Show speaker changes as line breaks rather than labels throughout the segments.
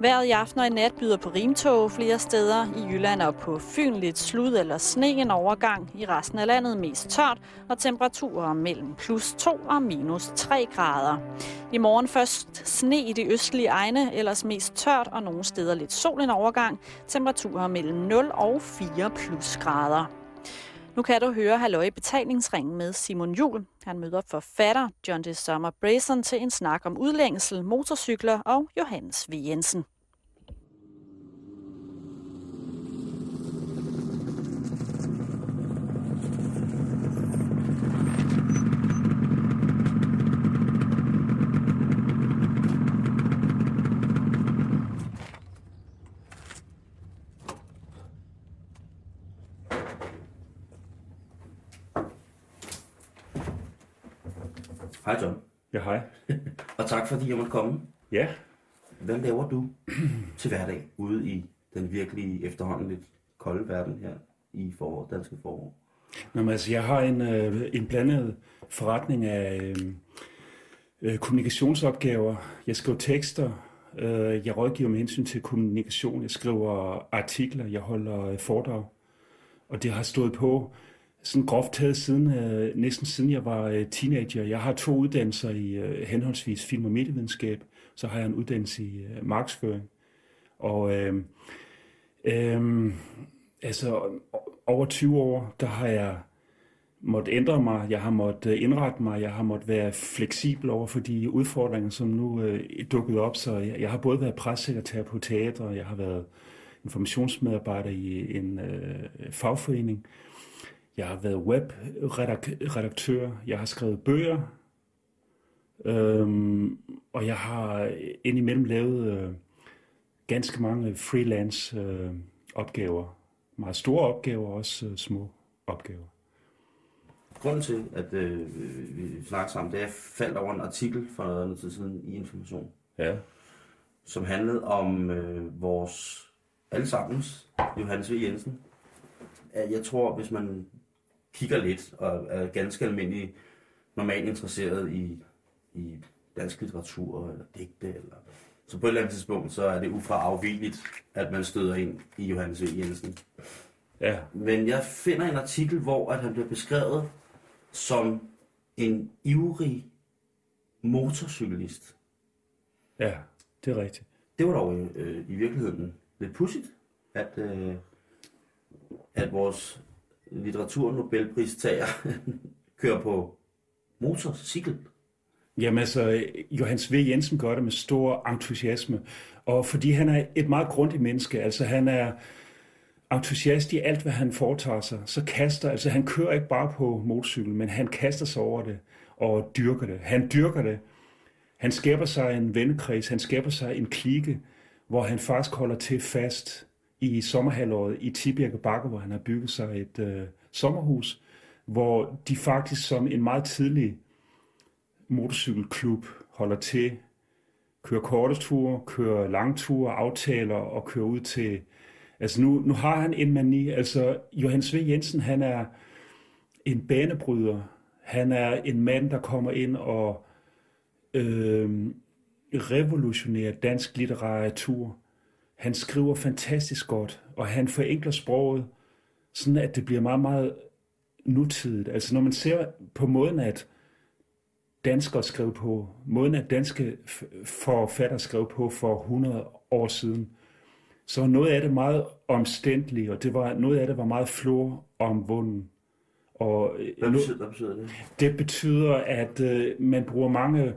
Vejret i aften og i nat byder på rimtog flere steder. I Jylland og på Fyn lidt slud eller sne en overgang. I resten af landet mest tørt og temperaturer mellem plus 2 og minus 3 grader. I morgen først sne i de østlige egne, ellers mest tørt og nogle steder lidt sol en overgang. Temperaturer mellem 0 og 4 plus grader. Nu kan du høre Halløj betalingsringen med Simon Jul. Han møder forfatter John D. Sommer Brayson til en snak om udlængsel, motorcykler og Johannes V. Jensen.
Hej John,
Ja, hej.
og tak fordi jeg måtte komme.
Ja,
Hvad laver du til hverdag ude i den virkelige efterhånden lidt kolde verden her i forår, danske forår?
Nå, men altså, jeg har en, øh, en blandet forretning af øh, øh, kommunikationsopgaver. Jeg skriver tekster, øh, jeg rådgiver med hensyn til kommunikation, jeg skriver artikler, jeg holder øh, foredrag. Og det har stået på sådan groft taget siden, øh, næsten siden jeg var øh, teenager. Jeg har to uddannelser i øh, henholdsvis film- og medievidenskab, så har jeg en uddannelse i øh, markedsføring. Og øh, øh, altså over 20 år, der har jeg måtte ændre mig, jeg har måttet øh, indrette mig, jeg har måttet være fleksibel over for de udfordringer, som nu øh, dukkede dukket op. Så jeg, jeg har både været pressekretær på teater, jeg har været informationsmedarbejder i en øh, fagforening, jeg har været webredaktør, jeg har skrevet bøger, øhm, og jeg har indimellem lavet øh, ganske mange freelance øh, opgaver. Meget store opgaver, også øh, små opgaver.
Grunden til, at øh, vi snakker sammen, det er, at jeg faldt over en artikel for noget tid siden i Information,
Ja.
som handlede om øh, vores allesammens Johannes V. Jensen. At Jeg tror, hvis man kigger lidt og er ganske almindelig normalt interesseret i, i dansk litteratur eller digte, eller, så på et eller andet tidspunkt, så er det ufraafvigeligt, at man støder ind i Johannes V. Jensen.
Ja,
Men jeg finder en artikel, hvor at han bliver beskrevet som en ivrig motorcyklist.
ja, det er rigtigt.
Det var dog øh, i virkeligheden lidt pudsigt, at, øh, at vores litteratur-nobelpristager kører på motorcykel.
Jamen altså, Johannes V. Jensen gør det med stor entusiasme, og fordi han er et meget grundigt menneske, altså han er entusiast i alt, hvad han foretager sig, så kaster, altså han kører ikke bare på motorcykel, men han kaster sig over det og dyrker det. Han dyrker det. Han skaber sig en vennekreds, han skaber sig en klike, hvor han faktisk holder til fast i sommerhalvåret i Tibirke Bakker, hvor han har bygget sig et øh, sommerhus, hvor de faktisk som en meget tidlig motorcykelklub holder til, kører korte ture, kører langture, aftaler og kører ud til... Altså nu, nu har han en mani, altså Johannes V. Jensen, han er en banebryder. Han er en mand, der kommer ind og øh, revolutionerer dansk litteratur. Han skriver fantastisk godt, og han forenkler sproget, sådan at det bliver meget, meget nutidigt. Altså når man ser på måden, at danskere skrev på, måden at danske f- forfattere skrev på for 100 år siden, så var noget af det meget omstændeligt, og det var, noget af det var meget flor omvunden. Og øh,
Hvad
nu-
betyder, hvad betyder det?
det betyder, at øh, man bruger mange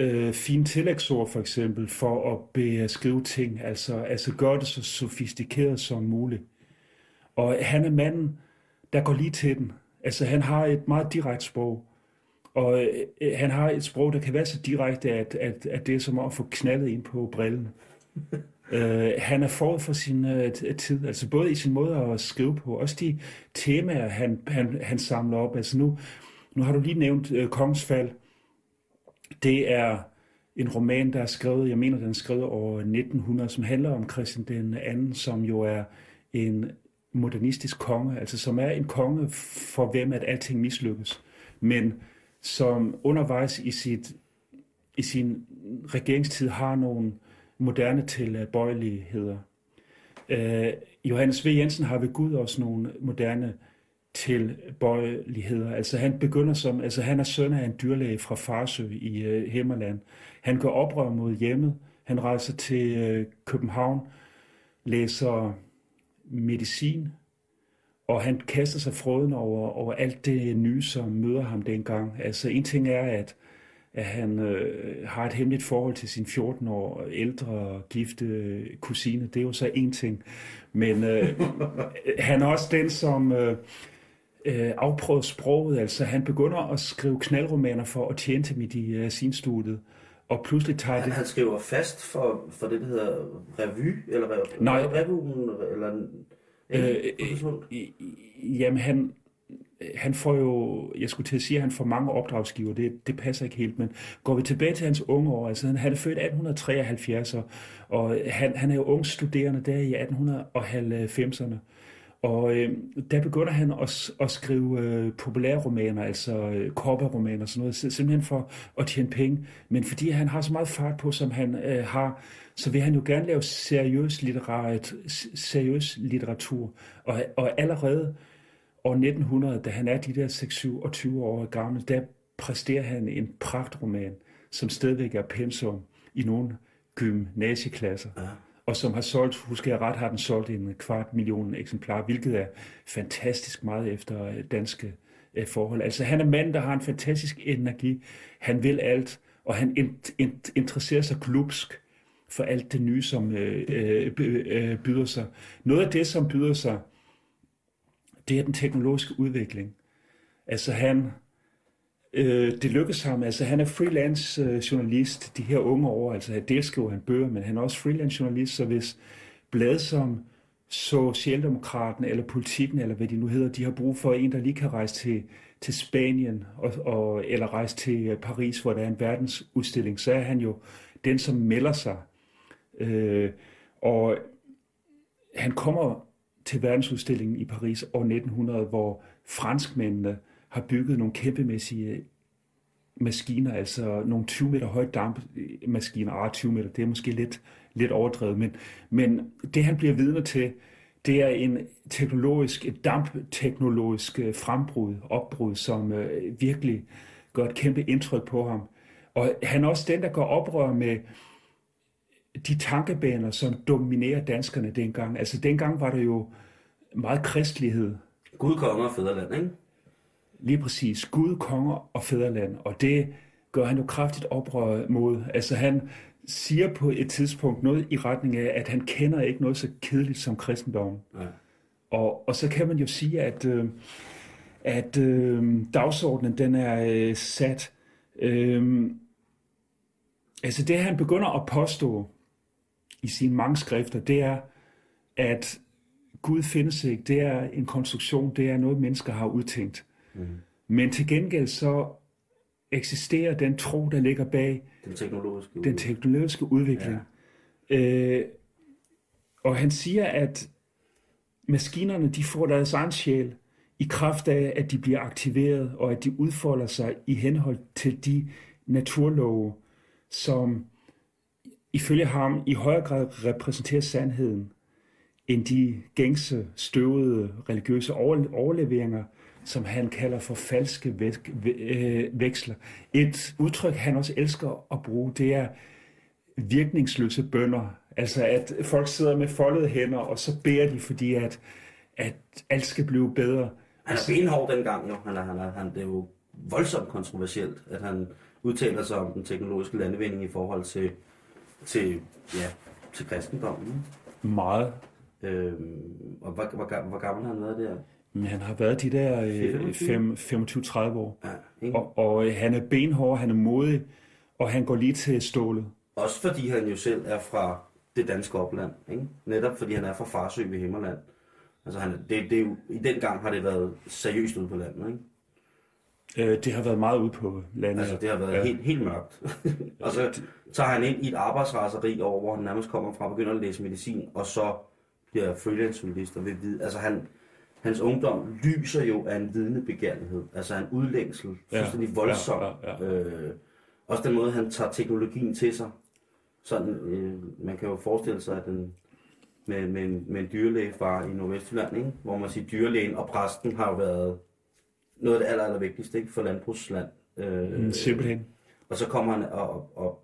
øh, fine tillægsord for eksempel for at beskrive ting, altså, altså gøre det så sofistikeret som muligt. Og han er manden, der går lige til den. Altså han har et meget direkte sprog, og øh, han har et sprog, der kan være så direkte, at, at, at det er som at få knaldet ind på brillen. Øh, han er forud for sin øh, tid, altså både i sin måde at skrive på, også de temaer, han, han, han samler op. Altså nu, nu har du lige nævnt øh, Kongens Fald. Det er en roman, der er skrevet, jeg mener, den er skrevet over 1900, som handler om Christian den anden, som jo er en modernistisk konge, altså som er en konge, for hvem at alting mislykkes, men som undervejs i, sit, i sin regeringstid har nogle moderne tilbøjeligheder. Øh, Johannes V. Jensen har ved Gud også nogle moderne tilbøjeligheder. Altså han begynder som, altså han er søn af en dyrlæge fra Farsø i øh, Himmerland. Han går oprør mod hjemmet. Han rejser til øh, København, læser medicin, og han kaster sig froden over, over alt det nye, som møder ham dengang. Altså en ting er, at, at han øh, har et hemmeligt forhold til sin 14 år ældre gifte kusine. Det er jo så en ting. Men øh, han er også den, som øh, øh, afprøvet sproget. Altså han begynder at skrive knaldromaner for at tjene til medicinstudiet. Og pludselig tager
Han,
det...
han skriver fast for, for det, der hedder revy, eller rev,
Nej.
revuen, eller...
Øh, øh, øh, jamen, han, han får jo, jeg skulle til at sige, at han får mange opdragsgiver, det, det passer ikke helt, men går vi tilbage til hans unge år, altså han, han er født 1873, og, og han, han er jo ung studerende der i 1890'erne, og øh, der begynder han at, at skrive øh, populære romaner, altså øh, kopperromaner og sådan noget, simpelthen for at tjene penge. Men fordi han har så meget fart på, som han øh, har, så vil han jo gerne lave seriøs, litterat, seriøs litteratur. Og, og allerede år 1900, da han er de der 6-27 år gammel, der præsterer han en pragtroman, som stadigvæk er pensum i nogle gymnasieklasser.
Ja.
Og som har solgt, husker jeg ret, har den solgt en kvart million eksemplarer, hvilket er fantastisk meget efter øh, danske øh, forhold. Altså han er mand, der har en fantastisk energi. Han vil alt, og han int- int- interesserer sig klubsk for alt det nye, som øh, øh, øh, byder sig. Noget af det, som byder sig, det er den teknologiske udvikling. Altså han, øh, det lykkes ham, altså han er freelance øh, journalist de her unge år, altså dels skriver han bøger, men han er også freelance journalist, så hvis blad som Socialdemokraten eller Politikken, eller hvad de nu hedder, de har brug for en, der lige kan rejse til, til Spanien, og, og, eller rejse til øh, Paris, hvor der er en verdensudstilling, så er han jo den, som melder sig. Øh, og han kommer til verdensudstillingen i Paris år 1900, hvor franskmændene har bygget nogle kæmpemæssige maskiner, altså nogle 20 meter høje dampmaskiner, ah, 20 meter, det er måske lidt, lidt overdrevet, men, men det han bliver vidne til, det er en teknologisk, et dampteknologisk øh, frembrud, opbrud, som øh, virkelig gør et kæmpe indtryk på ham. Og han er også den, der går oprør med de tankebaner, som dominerer danskerne dengang. Altså dengang var der jo meget kristelighed,
Gud, konge og fædreland, ikke?
Lige præcis Gud, konger og fædreland, og det gør han jo kraftigt oprør mod. Altså han siger på et tidspunkt noget i retning af, at han kender ikke noget så kedeligt som kristendom.
Ja.
Og, og så kan man jo sige, at, øh, at øh, dagsordenen den er øh, sat. Øh, altså det han begynder at påstå i sine mange skrifter, det er, at Gud findes ikke. Det er en konstruktion, det er noget, mennesker har udtænkt.
Mm.
Men til gengæld så eksisterer den tro, der ligger bag
Den teknologiske
den teknologiske udvikling. Ja. Øh, og han siger, at maskinerne de får deres egen sjæl i kraft af, at de bliver aktiveret, og at de udfolder sig i henhold til de naturlove, som ifølge ham i højere grad repræsenterer sandheden, end de gængse, støvede religiøse over- overleveringer, som han kalder for falske væk- væ- øh, veksler. Et udtryk, han også elsker at bruge, det er virkningsløse bønder. Altså at folk sidder med foldede hænder, og så beder de, fordi at, at alt skal blive bedre.
Han er benhård dengang, jo. Han er, han er, han, det er jo voldsomt kontroversielt, at han udtaler sig om den teknologiske landvinding i forhold til, til, ja, til kristendommen.
Meget.
Øhm, og hvor, hvor, hvor gammel har han været der?
Men han har været de der øh,
25?
fem- 25-30 år.
Ja, ikke?
Og, og øh, han er benhård, han er modig, og han går lige til stålet.
Også fordi han jo selv er fra det danske opland. Ikke? Netop fordi han er fra Farsø ved Himmerland. Altså han, det, det er i den gang har det været seriøst ude på landet. Ikke?
Øh, det har været meget ude på landet.
Altså det har været
Ja.
helt, helt mørkt. og så tager han ind i et arbejdsraseri over, hvor han nærmest kommer fra begynder at læse medicin, og så bliver freelance journalist og vil vide. Altså han, hans ungdom lyser jo af en vidende begærlighed. Altså en udlængsel, fuldstændig voldsom.
ja, ja, ja.
Øh, også den måde, han tager teknologien til sig. sådan, øh, man kan jo forestille sig, at den, med, med, en, med en dyrlægefar i Nordvestjylland, ikke? hvor man siger, dyrlægen og præsten har jo været noget af det aller, aller vigtigste ikke? for landbrugsland.
Øh, mm, simpelthen.
Og så kommer han, og, og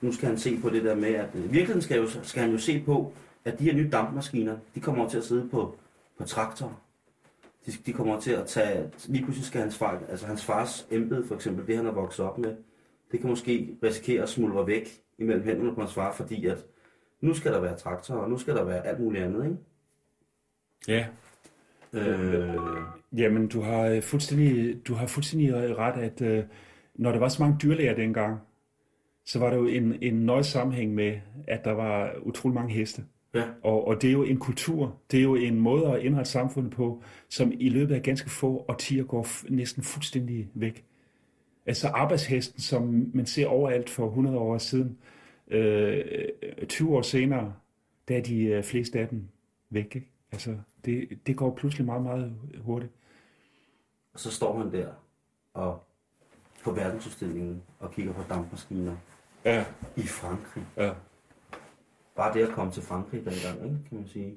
nu skal han se på det der med, at i virkeligheden skal, jo, skal han jo se på, at de her nye dampmaskiner, de kommer til at sidde på, på traktor. De, de kommer til at tage, lige pludselig skal hans far, altså hans fars embede for eksempel, det han har vokset op med, det kan måske risikere at smuldre væk imellem hænderne på hans far, fordi at nu skal der være traktor, og nu skal der være alt muligt andet, ikke?
Ja. Øh, Jamen, du har øh, fuldstændig, du har fuldstændig ret, at øh, når der var så mange dyrlæger dengang, så var der jo en, en nøje sammenhæng med, at der var utrolig mange heste. Ja. Og, og det er jo en kultur, det er jo en måde at indrette samfundet på, som i løbet af ganske få årtier går næsten fuldstændig væk. Altså arbejdshesten, som man ser overalt for 100 år siden, øh, 20 år senere, der er de øh, fleste af dem væk. Ikke? Altså, det, det går pludselig meget, meget hurtigt.
Og så står man der og på verdensudstillingen og kigger på dampmaskiner
ja.
i Frankrig.
Ja.
Bare det at komme til Frankrig dengang, ikke, kan man sige.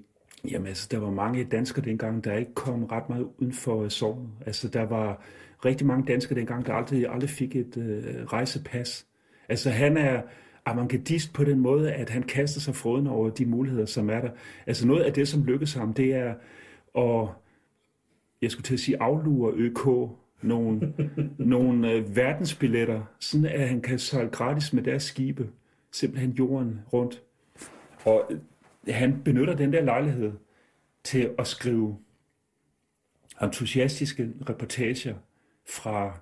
Jamen altså, der var mange danskere dengang, der ikke kom ret meget uden for sovnet. Altså, der var rigtig mange danskere dengang, der aldrig, aldrig fik et øh, rejsepas. Altså, han er avantgardist på den måde, at han kaster sig froden over de muligheder, som er der. Altså, noget af det, som lykkes ham, det er at, jeg skulle til at sige, aflure ØK nogle, nogle øh, verdensbilletter, sådan at han kan sejle gratis med deres skibe, simpelthen jorden rundt. Og øh, han benytter den der lejlighed til at skrive entusiastiske reportager fra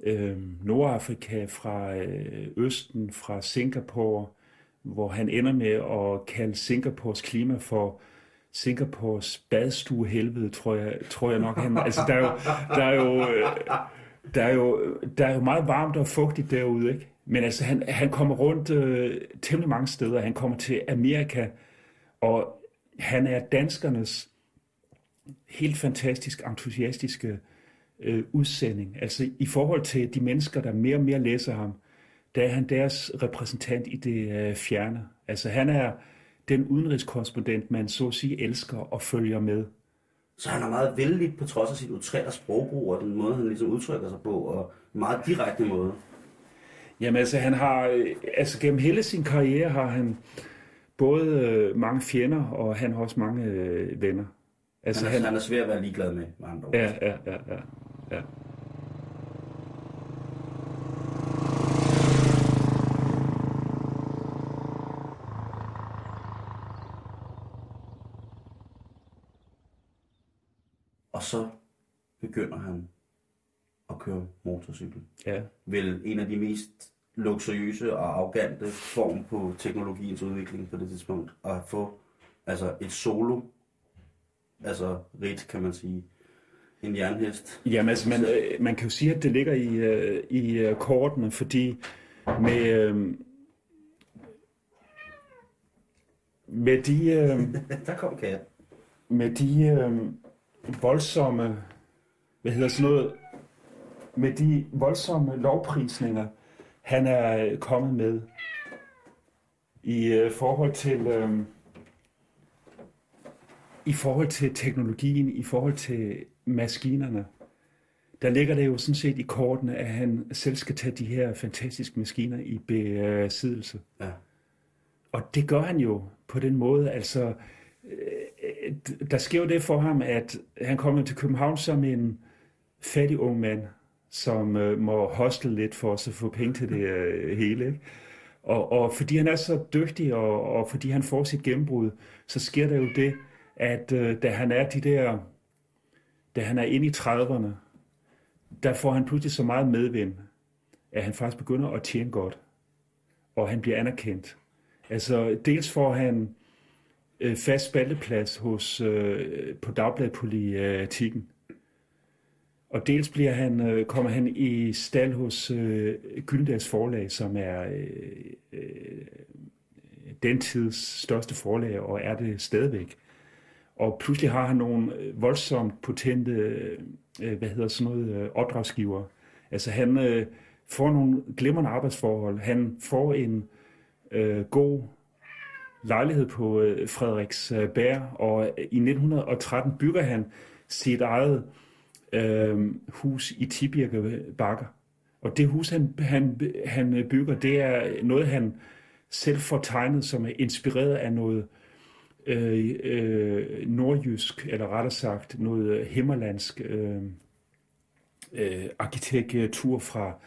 øh, Nordafrika, fra øh, Østen, fra Singapore, hvor han ender med at kalde Singapores klima for Singapores badstuehelvede, tror jeg, tror jeg nok. Han, altså, der er jo, der er jo, øh, der er jo, der er jo meget varmt og fugtigt derude, ikke? Men altså, han, han kommer rundt øh, temmelig mange steder. Han kommer til Amerika, og han er danskernes helt fantastisk entusiastiske øh, udsending. Altså i forhold til de mennesker, der mere og mere læser ham, der er han deres repræsentant i det øh, fjerne. Altså han er den udenrigskorrespondent, man så at sige elsker og følger med.
Så han er meget vældig på trods af sit utrætte sprogbrug og den måde, han ligesom udtrykker sig på, og en meget direkte måde.
Jamen altså, han har, øh, altså gennem hele sin karriere har han både øh, mange fjender, og han har også mange øh, venner.
Altså, han, er, han, han er svær at være ligeglad med, med andre
Ja, ja, ja, ja, ja.
Og så begynder han at køre motorcykel.
Ja.
Vel en af de mest luksuriøse og arrogante form på teknologiens udvikling på det tidspunkt. At få altså et solo, altså rit, kan man sige, en jernhest.
Jamen altså, man, øh, man kan jo sige, at det ligger i, øh, i øh, kortene, fordi med, med de...
Der kom kat.
Med de voldsomme, hvad hedder sådan noget, med de voldsomme lovprisninger, han er kommet med i øh, forhold til øh, i forhold til teknologien, i forhold til maskinerne. Der ligger det jo sådan set i kortene, at han selv skal tage de her fantastiske maskiner i besiddelse.
Ja.
Og det gør han jo på den måde, altså øh, der sker jo det for ham, at han kommer til København som en fattig ung mand, som øh, må hostle lidt for os at få penge til det øh, hele. Ikke? Og, og fordi han er så dygtig, og, og fordi han får sit gennembrud, så sker der jo det, at øh, da han er de der, da han er inde i 30'erne, der får han pludselig så meget medvind, at han faktisk begynder at tjene godt, og han bliver anerkendt. Altså, dels får han øh, fast spalteplads hos, øh, på Dagbladpolitikken, og dels bliver han, øh, kommer han i stald hos øh, Gyldendals forlag, som er øh, øh den tids største forlag, og er det stadigvæk. Og pludselig har han nogle øh, voldsomt potente, øh, øh, hvad hedder sådan noget, øh, opdragsgiver. Altså han øh, får nogle glimrende arbejdsforhold. Han får en øh, god lejlighed på øh, Frederiksberg, og i 1913 bygger han sit eget øh, øh, hus i Tibirke Bakker. Og det hus, han, han, han bygger, det er noget, han selv får tegnet, som er inspireret af noget øh, øh, nordjysk, eller rettere sagt noget himmerlandsk øh, øh, arkitektur fra,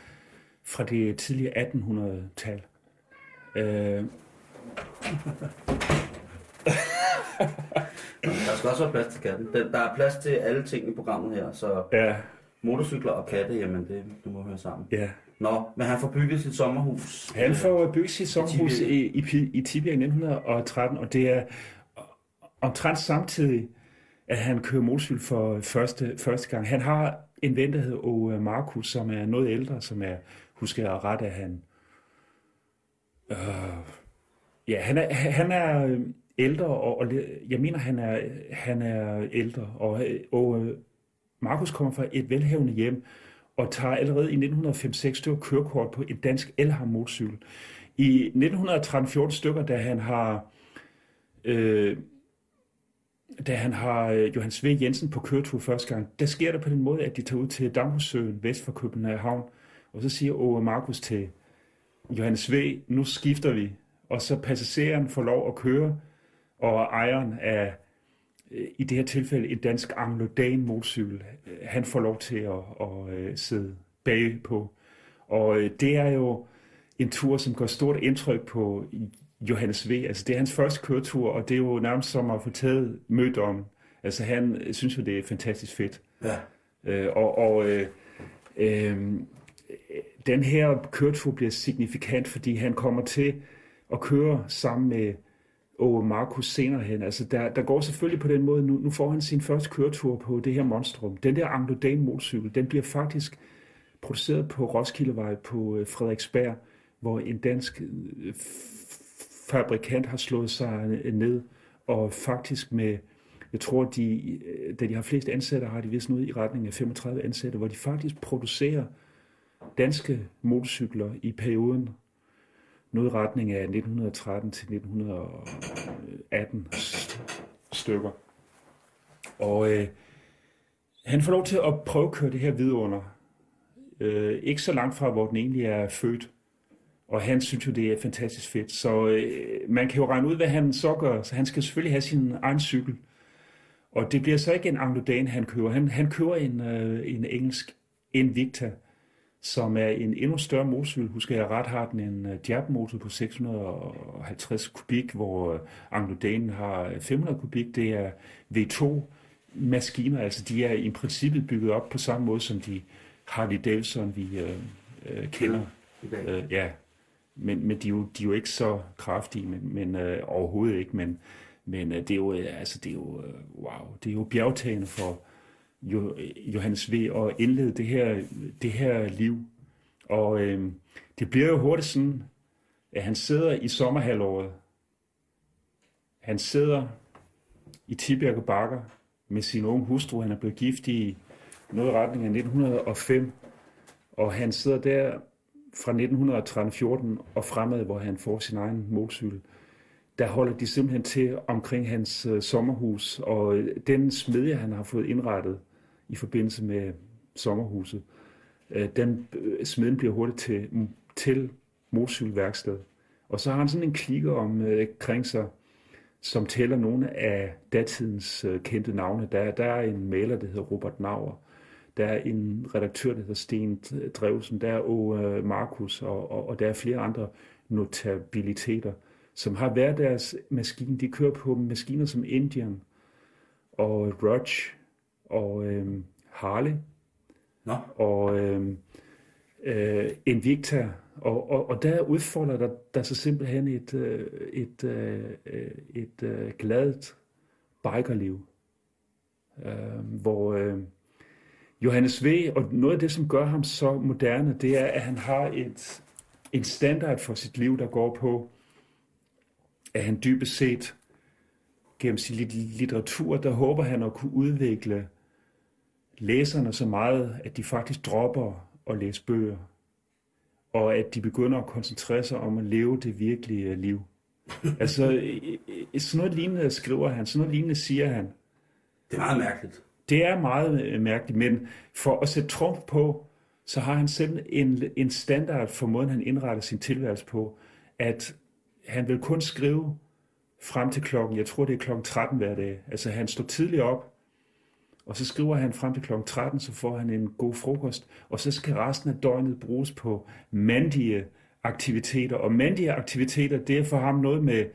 fra det tidlige 1800-tal. Øh,
der skal også være plads til katten. Der der er plads til alle ting i programmet her, så
ja,
motorcykler og katte, jamen det, det må høre sammen.
ja.
Nå, men han får bygget sit sommerhus.
Han får bygget sit sommerhus
Tibirke.
i, i, i Tibia i 1913, og det er omtrent samtidig, at han kører motorcykel for første, første gang. Han har en ven, der hedder Markus, som er noget ældre, som er, husker jeg ret, at han... Øh, ja, han er, han er ældre, og, og jeg mener, han er, han er ældre, og, og øh, Markus kommer fra et velhavende hjem, og tager allerede i 1905-6 stykker kørekort på en dansk Elham motorcykel. I 1913-14 stykker, da han har øh, da han har øh, Johan Johannes V. Jensen på køretur første gang, der sker det på den måde, at de tager ud til Damhussøen vest for København, og så siger Ove Markus til Johannes V., nu skifter vi, og så passageren får lov at køre, og ejeren af, øh, i det her tilfælde, et dansk Anglo-Dan motorcykel, øh, han får lov til at, at, at sidde bag på. Og øh, det er jo en tur, som gør stort indtryk på Johannes V. Altså det er hans første køretur, og det er jo nærmest som at få taget mødt om. Altså han synes jo, det er fantastisk fedt.
Ja.
Øh, og og øh, øh, den her køretur bliver signifikant, fordi han kommer til at køre sammen med og Markus senere hen. Altså der, der går selvfølgelig på den måde, nu, nu får han sin første køretur på det her monstrum. Den der Anglo-Dan motorcykel, den bliver faktisk produceret på Roskildevej på øh, Frederiksberg, hvor en dansk øh, fabrikant har slået sig øh, ned, og faktisk med, jeg tror, de, da de har flest ansatte, har de vist noget i retning af 35 ansatte, hvor de faktisk producerer danske motorcykler i perioden noget retning af 1913 til 1918 stykker. Og øh, han får lov til at prøve at køre det her vidunder. Øh, ikke så langt fra, hvor den egentlig er født. Og han synes jo, det er fantastisk fedt. Så øh, man kan jo regne ud, hvad han så gør. Så han skal selvfølgelig have sin egen cykel. Og det bliver så ikke en Anglo-Dan, han køber. Han, han køber en, øh, en engelsk Invicta, som er en endnu større motorcykel. Husker jeg ret, har den en Jab-motor på 650 kubik, hvor uh, Anglo-Dan har 500 kubik. Det er V2-maskiner, altså de er i princippet bygget op på samme måde, som de Harley Davidson, vi uh, uh, kender. Uh, ja, men, men de, er jo, de er jo ikke så kraftige, men, men uh, overhovedet ikke. Men, men uh, det er jo, altså, det er jo, wow, det er jo bjergtagende for jo, Johannes V. at indlede det her, det her liv. Og øh, det bliver jo hurtigt sådan, at han sidder i sommerhalvåret. Han sidder i Tibjerg Bakker med sin unge hustru. Han er blevet gift i noget i retning af 1905. Og han sidder der fra 1913 og fremad, hvor han får sin egen motorcykel. Der holder de simpelthen til omkring hans øh, sommerhus, og øh, den smedje, han har fået indrettet i forbindelse med sommerhuset, øh, den øh, smeden bliver hurtigt til, til motorcykelværksted. Og så har han sådan en klikker om øh, kring sig, som tæller nogle af datidens øh, kendte navne. Der, der er en maler, der hedder Robert Nauer. Der er en redaktør, der hedder Sten Drevsen. Der er Åge øh, Markus, og, og, og der er flere andre notabiliteter, som har hver deres maskine. De kører på maskiner som Indian og Rudge og øh, Harley.
Nå,
og øh, øh, Invicta, og, og, og der udfolder der, der så simpelthen et, øh, et, øh, et øh, gladt bikerliv, øh, hvor øh, Johannes V., og noget af det, som gør ham så moderne, det er, at han har et, en standard for sit liv, der går på, at han dybest set gennem sin lit- litteratur, der håber han at kunne udvikle læserne så meget, at de faktisk dropper at læse bøger. og at de begynder at koncentrere sig om at leve det virkelige liv. altså, sådan noget lignende skriver han, sådan noget lignende siger han.
Det er meget mærkeligt.
Det er meget øh, mærkeligt, men for at sætte trumf på, så har han selv en, en standard for måden, han indretter sin tilværelse på, at han vil kun skrive frem til klokken, jeg tror det er klokken 13 hver dag. Altså han står tidligt op, og så skriver han frem til klokken 13, så får han en god frokost, og så skal resten af døgnet bruges på mandige aktiviteter. Og mandige aktiviteter, det er for ham noget med,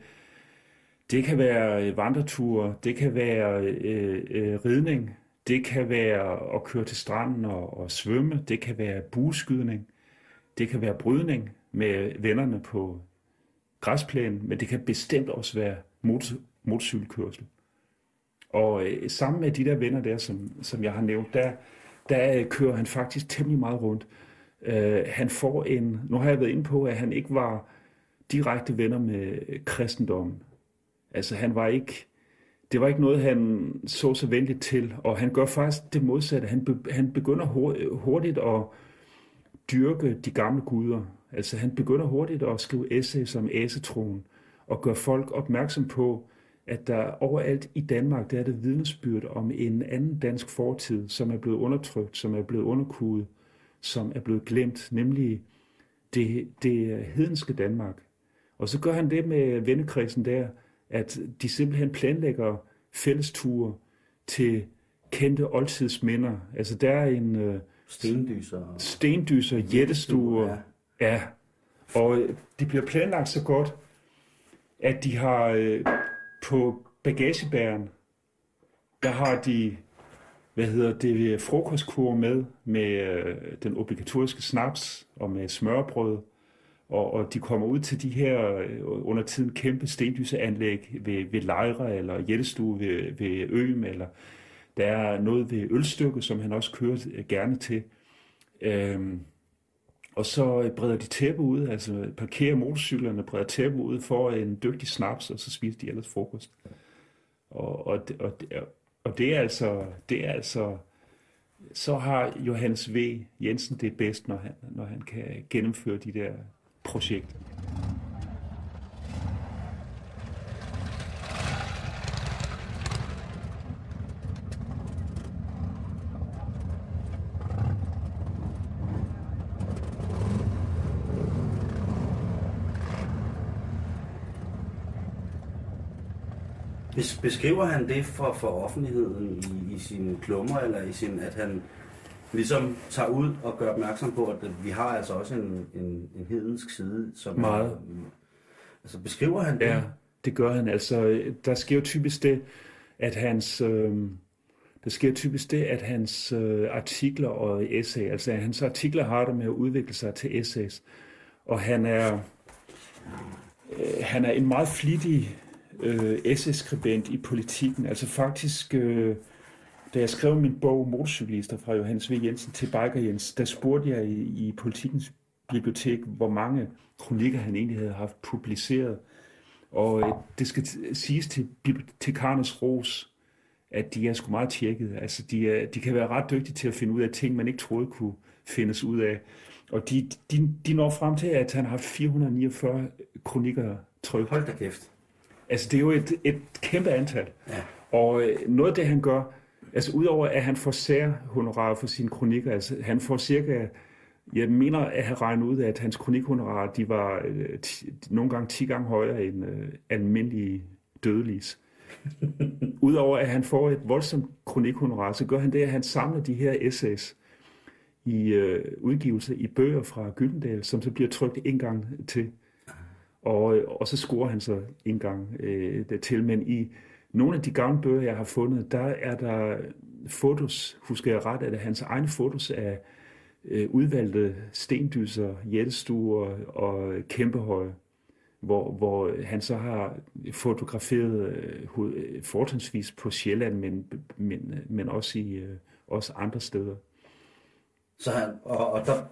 det kan være øh, vandreture, det kan være øh, øh, ridning, det kan være at køre til stranden og, og svømme, det kan være bueskydning, det kan være brydning med vennerne på græsplænen, men det kan bestemt også være motor, motorcykelkørsel. Og øh, sammen med de der venner der, som, som jeg har nævnt, der, der øh, kører han faktisk temmelig meget rundt. Øh, han får en, nu har jeg været inde på, at han ikke var direkte venner med kristendommen. Altså han var ikke, det var ikke noget, han så så venligt til, og han gør faktisk det modsatte. Han, be, han begynder hurtigt at dyrke de gamle guder. Altså han begynder hurtigt at skrive essays om asetroen, og gør folk opmærksom på, at der overalt i Danmark, der er det vidnesbyrd om en anden dansk fortid, som er blevet undertrykt, som er blevet underkudet, som er blevet glemt, nemlig det, det hedenske Danmark. Og så gør han det med vennekredsen der, at de simpelthen planlægger fællesture til kendte oldtidsminder. Altså der er en... Uh,
stendyser.
Stendyser, jættestuer. Ja. ja. Og de bliver planlagt så godt, at de har uh, på bagagebæren, der har de hvad hedder det, frokostkur med, med øh, den obligatoriske snaps og med smørbrød. Og, og de kommer ud til de her øh, under tiden kæmpe stendyseanlæg ved, ved Lejre eller Jættestue ved, ved Øm, eller der er noget ved Ølstykke, som han også kører øh, gerne til. Øhm, og så øh, breder de tæppe ud, altså parkerer motorcyklerne, breder tæppe ud for øh, en dygtig snaps, og så spiser de ellers frokost. Og, og, og, og det er altså, det er altså, så har Johannes V. Jensen det bedst, når han, når han kan gennemføre de der projekter.
Beskriver han det for, for offentligheden i, i sine klummer, eller i sin, at han ligesom tager ud og gør opmærksom på, at vi har altså også en, en, en hedensk side, som
Meget.
Er, altså beskriver han det?
Ja, det gør han. Altså, der sker jo typisk det, at hans... Øh, der sker typisk det, at hans øh, artikler og essay, altså hans artikler har det med at udvikle sig til essays. Og han er, øh, han er en meget flittig øh, SS-skribent i politikken. Altså faktisk, øh, da jeg skrev min bog Motorcyklister fra Johannes V. Jensen til Biker Jens, der spurgte jeg i, i politikens bibliotek, hvor mange kronikker han egentlig havde haft publiceret. Og øh, det skal siges til bibliotekarnes ros, at de er sgu meget tjekket. Altså, de, er, de kan være ret dygtige til at finde ud af ting, man ikke troede kunne findes ud af. Og de, de, de når frem til, at han har 449 kronikker trykt.
Hold da kæft.
Altså, det er jo et, et kæmpe antal.
Ja.
Og øh, noget af det, han gør, altså udover at han får sær honorar for sine kronikker, altså han får cirka, jeg mener at have regnet ud af, at hans kronikhonorar, de var øh, ti, nogle gange 10 gange højere end øh, almindelige dødelige. Udover at han får et voldsomt kronikhonorar, så gør han det, at han samler de her essays i øh, udgivelse i bøger fra Gyldendal, som så bliver trykt en gang til. Og, og så scorer han så en gang øh, dertil. Men i nogle af de gamle bøger, jeg har fundet, der er der fotos, husker jeg ret, er det hans egne fotos af øh, udvalgte stendyser, jættestuer og kæmpehøje, hvor, hvor han så har fotograferet øh, øh, fortrinsvis på Sjælland, men, men, men også i øh, også andre steder.
Så han, og, og der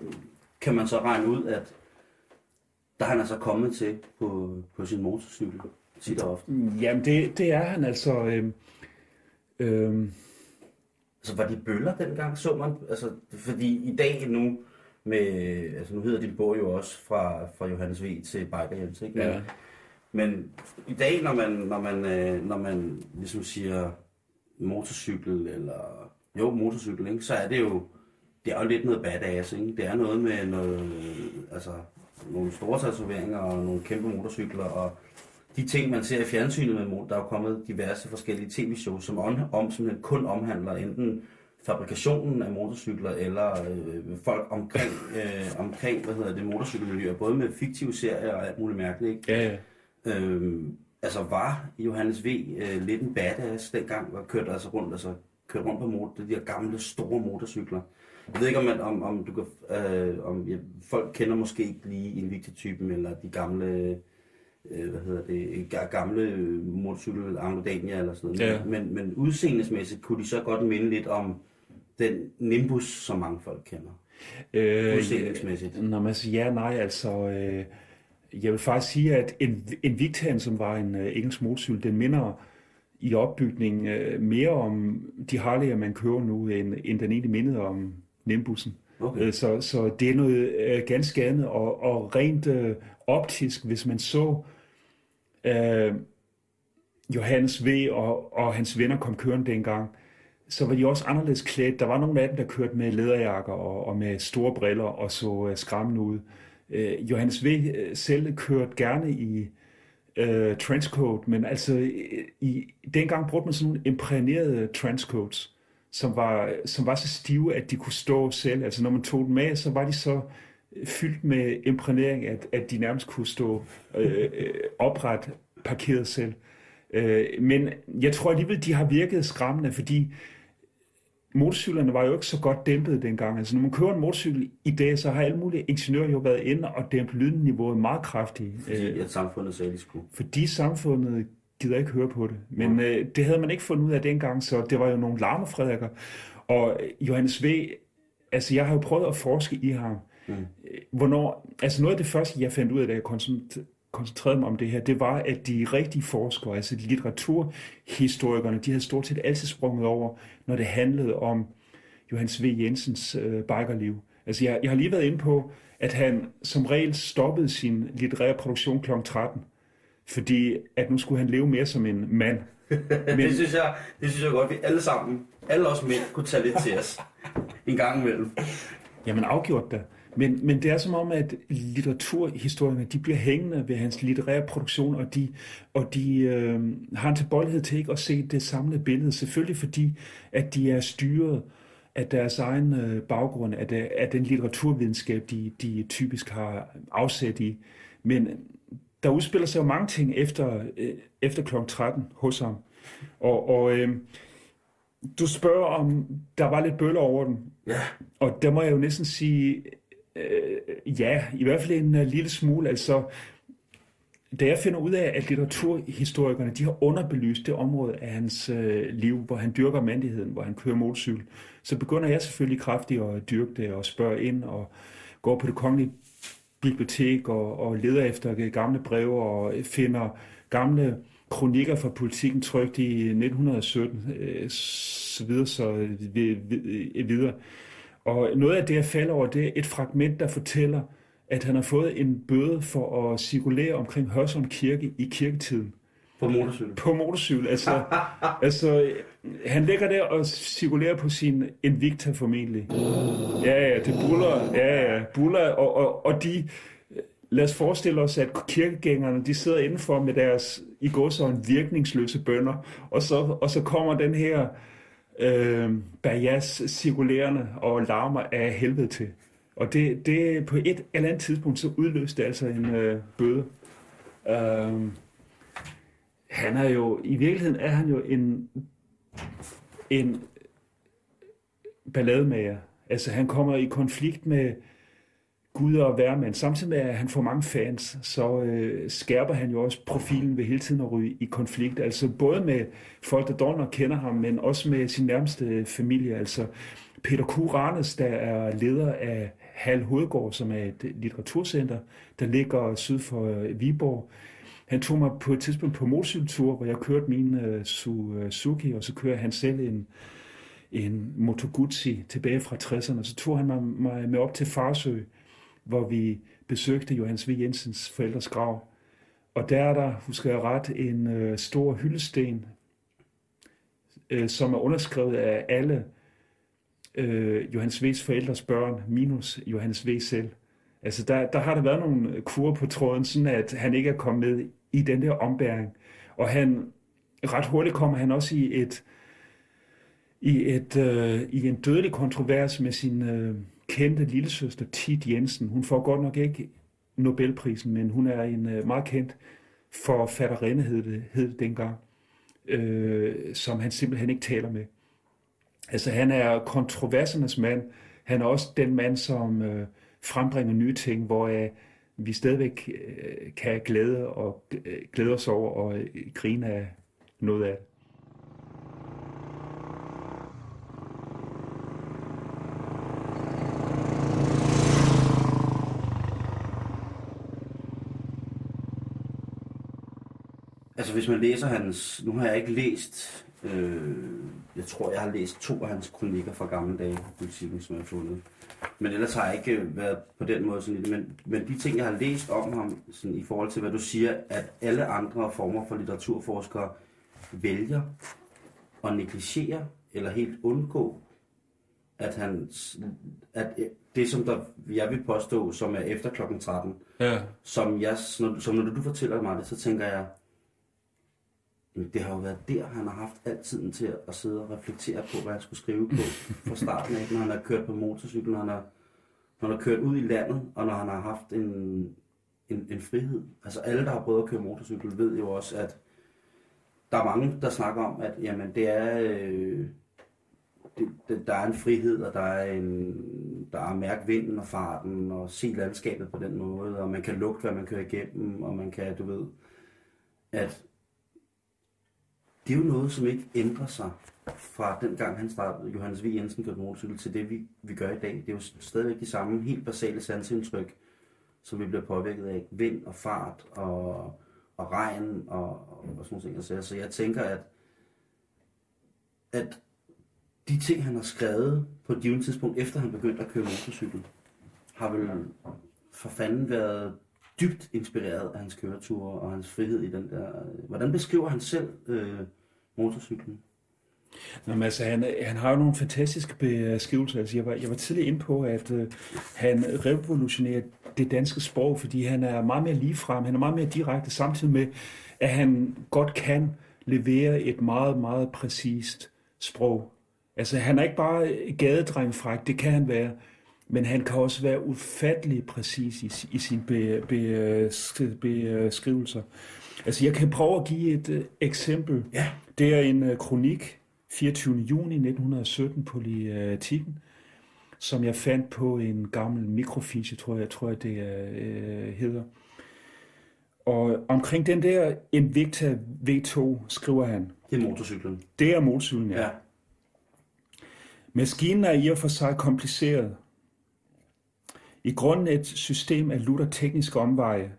kan man så regne ud, at der er han altså kommet til på, på sin motorcykel tit og ofte.
Jamen, det, det er han altså. Øh, øh,
altså, var de bøller dengang, så man? Altså, fordi i dag nu, med, altså nu hedder din bog jo også fra, fra Johannes V til Biker Jens, ikke? Men,
Ja.
men i dag, når man, når man, øh, når man ligesom siger motorcykel, eller jo, motorcykel, ikke? så er det jo, det er jo lidt noget badass, ikke? Det er noget med noget, altså, nogle store tatoveringer og nogle kæmpe motorcykler, og de ting, man ser i fjernsynet med motor, der er kommet diverse forskellige tv-shows, som om, om simpelthen kun omhandler enten fabrikationen af motorcykler, eller øh, folk omkring, øh, omkring, hvad hedder det, motorcykelmiljøer, både med fiktive serier og alt muligt mærkeligt, ikke?
Ja, ja.
Øhm, altså var Johannes V øh, lidt en badass dengang, og kørte altså rundt, altså kørte rundt på motor, de der gamle, store motorcykler. Jeg ved ikke, om, man, om, om, du kan, øh, om ja, folk kender måske ikke lige Invicta-typen, eller de gamle, øh, hvad hedder det, ga- gamle motorcykel, Anglo-Dania eller sådan noget.
Ja.
Men, men udseendesmæssigt kunne de så godt minde lidt om den Nimbus, som mange folk kender.
Øh,
Udseendelsmæssigt.
Når man siger ja, nej, altså... Øh, jeg vil faktisk sige, at en, en Victan, som var en øh, engelsk motorcykel, den minder i opbygningen øh, mere om de Harley'er, man kører nu, end, end den egentlig mindede om Nimbussen.
Okay.
Øh, Så, så det er noget øh, ganske andet, og, og rent øh, optisk, hvis man så øh, Johannes V. Og, og hans venner kom kørende dengang, så var de også anderledes klædt. Der var nogle af dem, der kørte med læderjakker og, og med store briller og så øh, skræmmende ud. Øh, Johannes V. øh, selv kørte gerne i øh, trenchcoat, men altså i, dengang brugte man sådan nogle imprægnerede trenchcoats, som var, som var så stive, at de kunne stå selv. Altså når man tog dem af, så var de så fyldt med imprægnering, at, at de nærmest kunne stå øh, øh, opret parkeret selv. Øh, men jeg tror alligevel, de har virket skræmmende, fordi motorcyklerne var jo ikke så godt dæmpet dengang. Altså når man kører en motorcykel i dag, så har alle mulige ingeniører jo været inde og dæmpet lydniveauet meget kraftigt.
Fordi
Øh,
at samfundet sagde, de skulle.
fordi samfundet gider ikke høre på det. Men øh, det havde man ikke fundet ud af dengang, så det var jo nogle larmefredækker. Og Johannes V., altså jeg har jo prøvet at forske i ham. Mm. Hvornår, altså noget af det første, jeg fandt ud af, da jeg koncent- koncentrerede mig om det her, det var, at de rigtige forskere, altså litteraturhistorikerne, de havde stort set altid sprunget over, når det handlede om Johannes V. Jensens øh, bikerliv. Altså jeg, jeg har lige været inde på, at han som regel stoppede sin litterære produktion kl. 13, fordi at nu skulle han leve mere som en mand.
Men... det, synes jeg, det synes jeg godt, vi alle sammen, alle os mænd, kunne tage lidt til os. En gang imellem.
Jamen afgjort da. Men, men det er som om, at litteraturhistorierne, de bliver hængende ved hans litterære produktion, og de, og de øh, har en tilbøjelighed til ikke at se det samlede billede. Selvfølgelig fordi, at de er styret af deres egen øh, baggrund, af, det, af den litteraturvidenskab, de, de typisk har afsat i. Men der udspiller sig jo mange ting efter, øh, efter kl. 13 hos ham. Og, og øh, du spørger, om der var lidt bøller over den.
Ja.
Og der må jeg jo næsten sige, øh, ja, i hvert fald en uh, lille smule. Altså, da jeg finder ud af, at litteraturhistorikerne de har underbelyst det område af hans øh, liv, hvor han dyrker mandigheden, hvor han kører motorcykel, så begynder jeg selvfølgelig kraftigt at dyrke det og spørge ind og går på det kongelige bibliotek og, og leder efter gamle breve og finder gamle kronikker fra politikken trygt i 1917, øh, så videre, så øh, videre. Og noget af det, jeg falder over, det er et fragment, der fortæller, at han har fået en bøde for at cirkulere omkring Hørsholm Kirke i kirketiden.
På motorcykel.
På motorcykel. Altså, altså, han ligger der og cirkulerer på sin Invicta formentlig. Ja, ja, det buller. Ja, ja, buller. Og, og, og de, lad os forestille os, at kirkegængerne, de sidder indenfor med deres, i går så en virkningsløse bønder, og så, og så kommer den her øh, bajas cirkulerende og larmer af helvede til. Og det, det på et eller andet tidspunkt, så udløste det altså en øh, bøde. Øh, han er jo, i virkeligheden er han jo en, en ballademager. Altså han kommer i konflikt med Gud og hvermand. Samtidig med, at han får mange fans, så øh, skærper han jo også profilen ved hele tiden at ryge i konflikt. Altså både med folk, der dårligt kender ham, men også med sin nærmeste familie. Altså Peter Kuranes, der er leder af Hal Hovedgård, som er et litteraturcenter, der ligger syd for øh, Viborg. Han tog mig på et tidspunkt på motorcykeltur, hvor jeg kørte min øh, øh Suzuki, og så kører han selv en, en Moto Guzzi tilbage fra 60'erne. Så tog han mig, mig med op til Farsø, hvor vi besøgte Johannes V. Jensens forældres grav. Og der er der, husker jeg ret, en øh, stor hyldesten, øh, som er underskrevet af alle øh, Johannes V's forældres børn, minus Johannes V selv. Altså der, der har der været nogle kur på tråden, sådan at han ikke er kommet med i den der ombæring. Og han, ret hurtigt kommer han også i et, i, et, øh, i en dødelig kontrovers med sin øh, kendte lillesøster Tit Jensen. Hun får godt nok ikke Nobelprisen, men hun er en øh, meget kendt forfatterinde, hed det, hed det dengang, øh, som han simpelthen ikke taler med. Altså han er kontroversernes mand. Han er også den mand, som øh, frembringer nye ting, hvor øh, vi stadigvæk øh, kan glæde, og, øh, glæde os over og øh, grine af noget af det.
Altså hvis man læser hans... Nu har jeg ikke læst... Øh, jeg tror, jeg har læst to af hans kronikker fra gamle dage på politikken, som jeg har fundet. Men ellers har jeg ikke været på den måde sådan lidt. Men, men de ting, jeg har læst om ham, sådan i forhold til, hvad du siger, at alle andre former for litteraturforskere vælger at negligere eller helt undgå, at, han, at det, som der, jeg vil påstå, som er efter klokken 13,
Ja.
som, jeg, som, som når du fortæller mig det, så tænker jeg, det har jo været der, han har haft al tiden til at sidde og reflektere på, hvad han skulle skrive på fra starten af, når han har kørt på motorcykel, når han har, når han har kørt ud i landet, og når han har haft en, en, en frihed. Altså alle, der har prøvet at køre motorcykel, ved jo også, at der er mange, der snakker om, at jamen, det er, øh, det, det, der er en frihed, og der er, en, der er mærke vinden og farten, og se landskabet på den måde, og man kan lugte, hvad man kører igennem, og man kan, du ved, at det er jo noget, som ikke ændrer sig fra den gang, han startede, Johannes V. Jensen kørte motorcykel, til det, vi, vi gør i dag. Det er jo stadigvæk de samme helt basale sansindtryk, som vi bliver påvirket af. Vind og fart og, og regn og, og sådan nogle ting. Så jeg tænker, at, at de ting, han har skrevet på et givet tidspunkt, efter han begyndte at køre motorcykel, har vel for fanden været dybt inspireret af hans køreture og hans frihed i den der... Hvordan beskriver han selv øh, motorcyklen?
Nå, altså, han, han har jo nogle fantastiske beskrivelser. Altså, jeg, var, jeg var tidligere inde på, at øh, han revolutionerer det danske sprog, fordi han er meget mere ligefrem, han er meget mere direkte, samtidig med, at han godt kan levere et meget, meget præcist sprog. Altså, han er ikke bare gadedrengfræk, det kan han være, men han kan også være ufattelig præcis i, i sine be, be, beskrivelser. Altså, jeg kan prøve at give et uh, eksempel.
Ja.
Det er en uh, kronik, 24. juni 1917 på Politiken, som jeg fandt på en gammel mikrofiche, tror jeg, tror jeg det uh, hedder. Og omkring den der Invicta V2 skriver han,
Det er motorcyklen.
det er motorcyklen, ja.
Ja.
Maskinen er i og for sig kompliceret. I grunden et system af lutter tekniske omveje,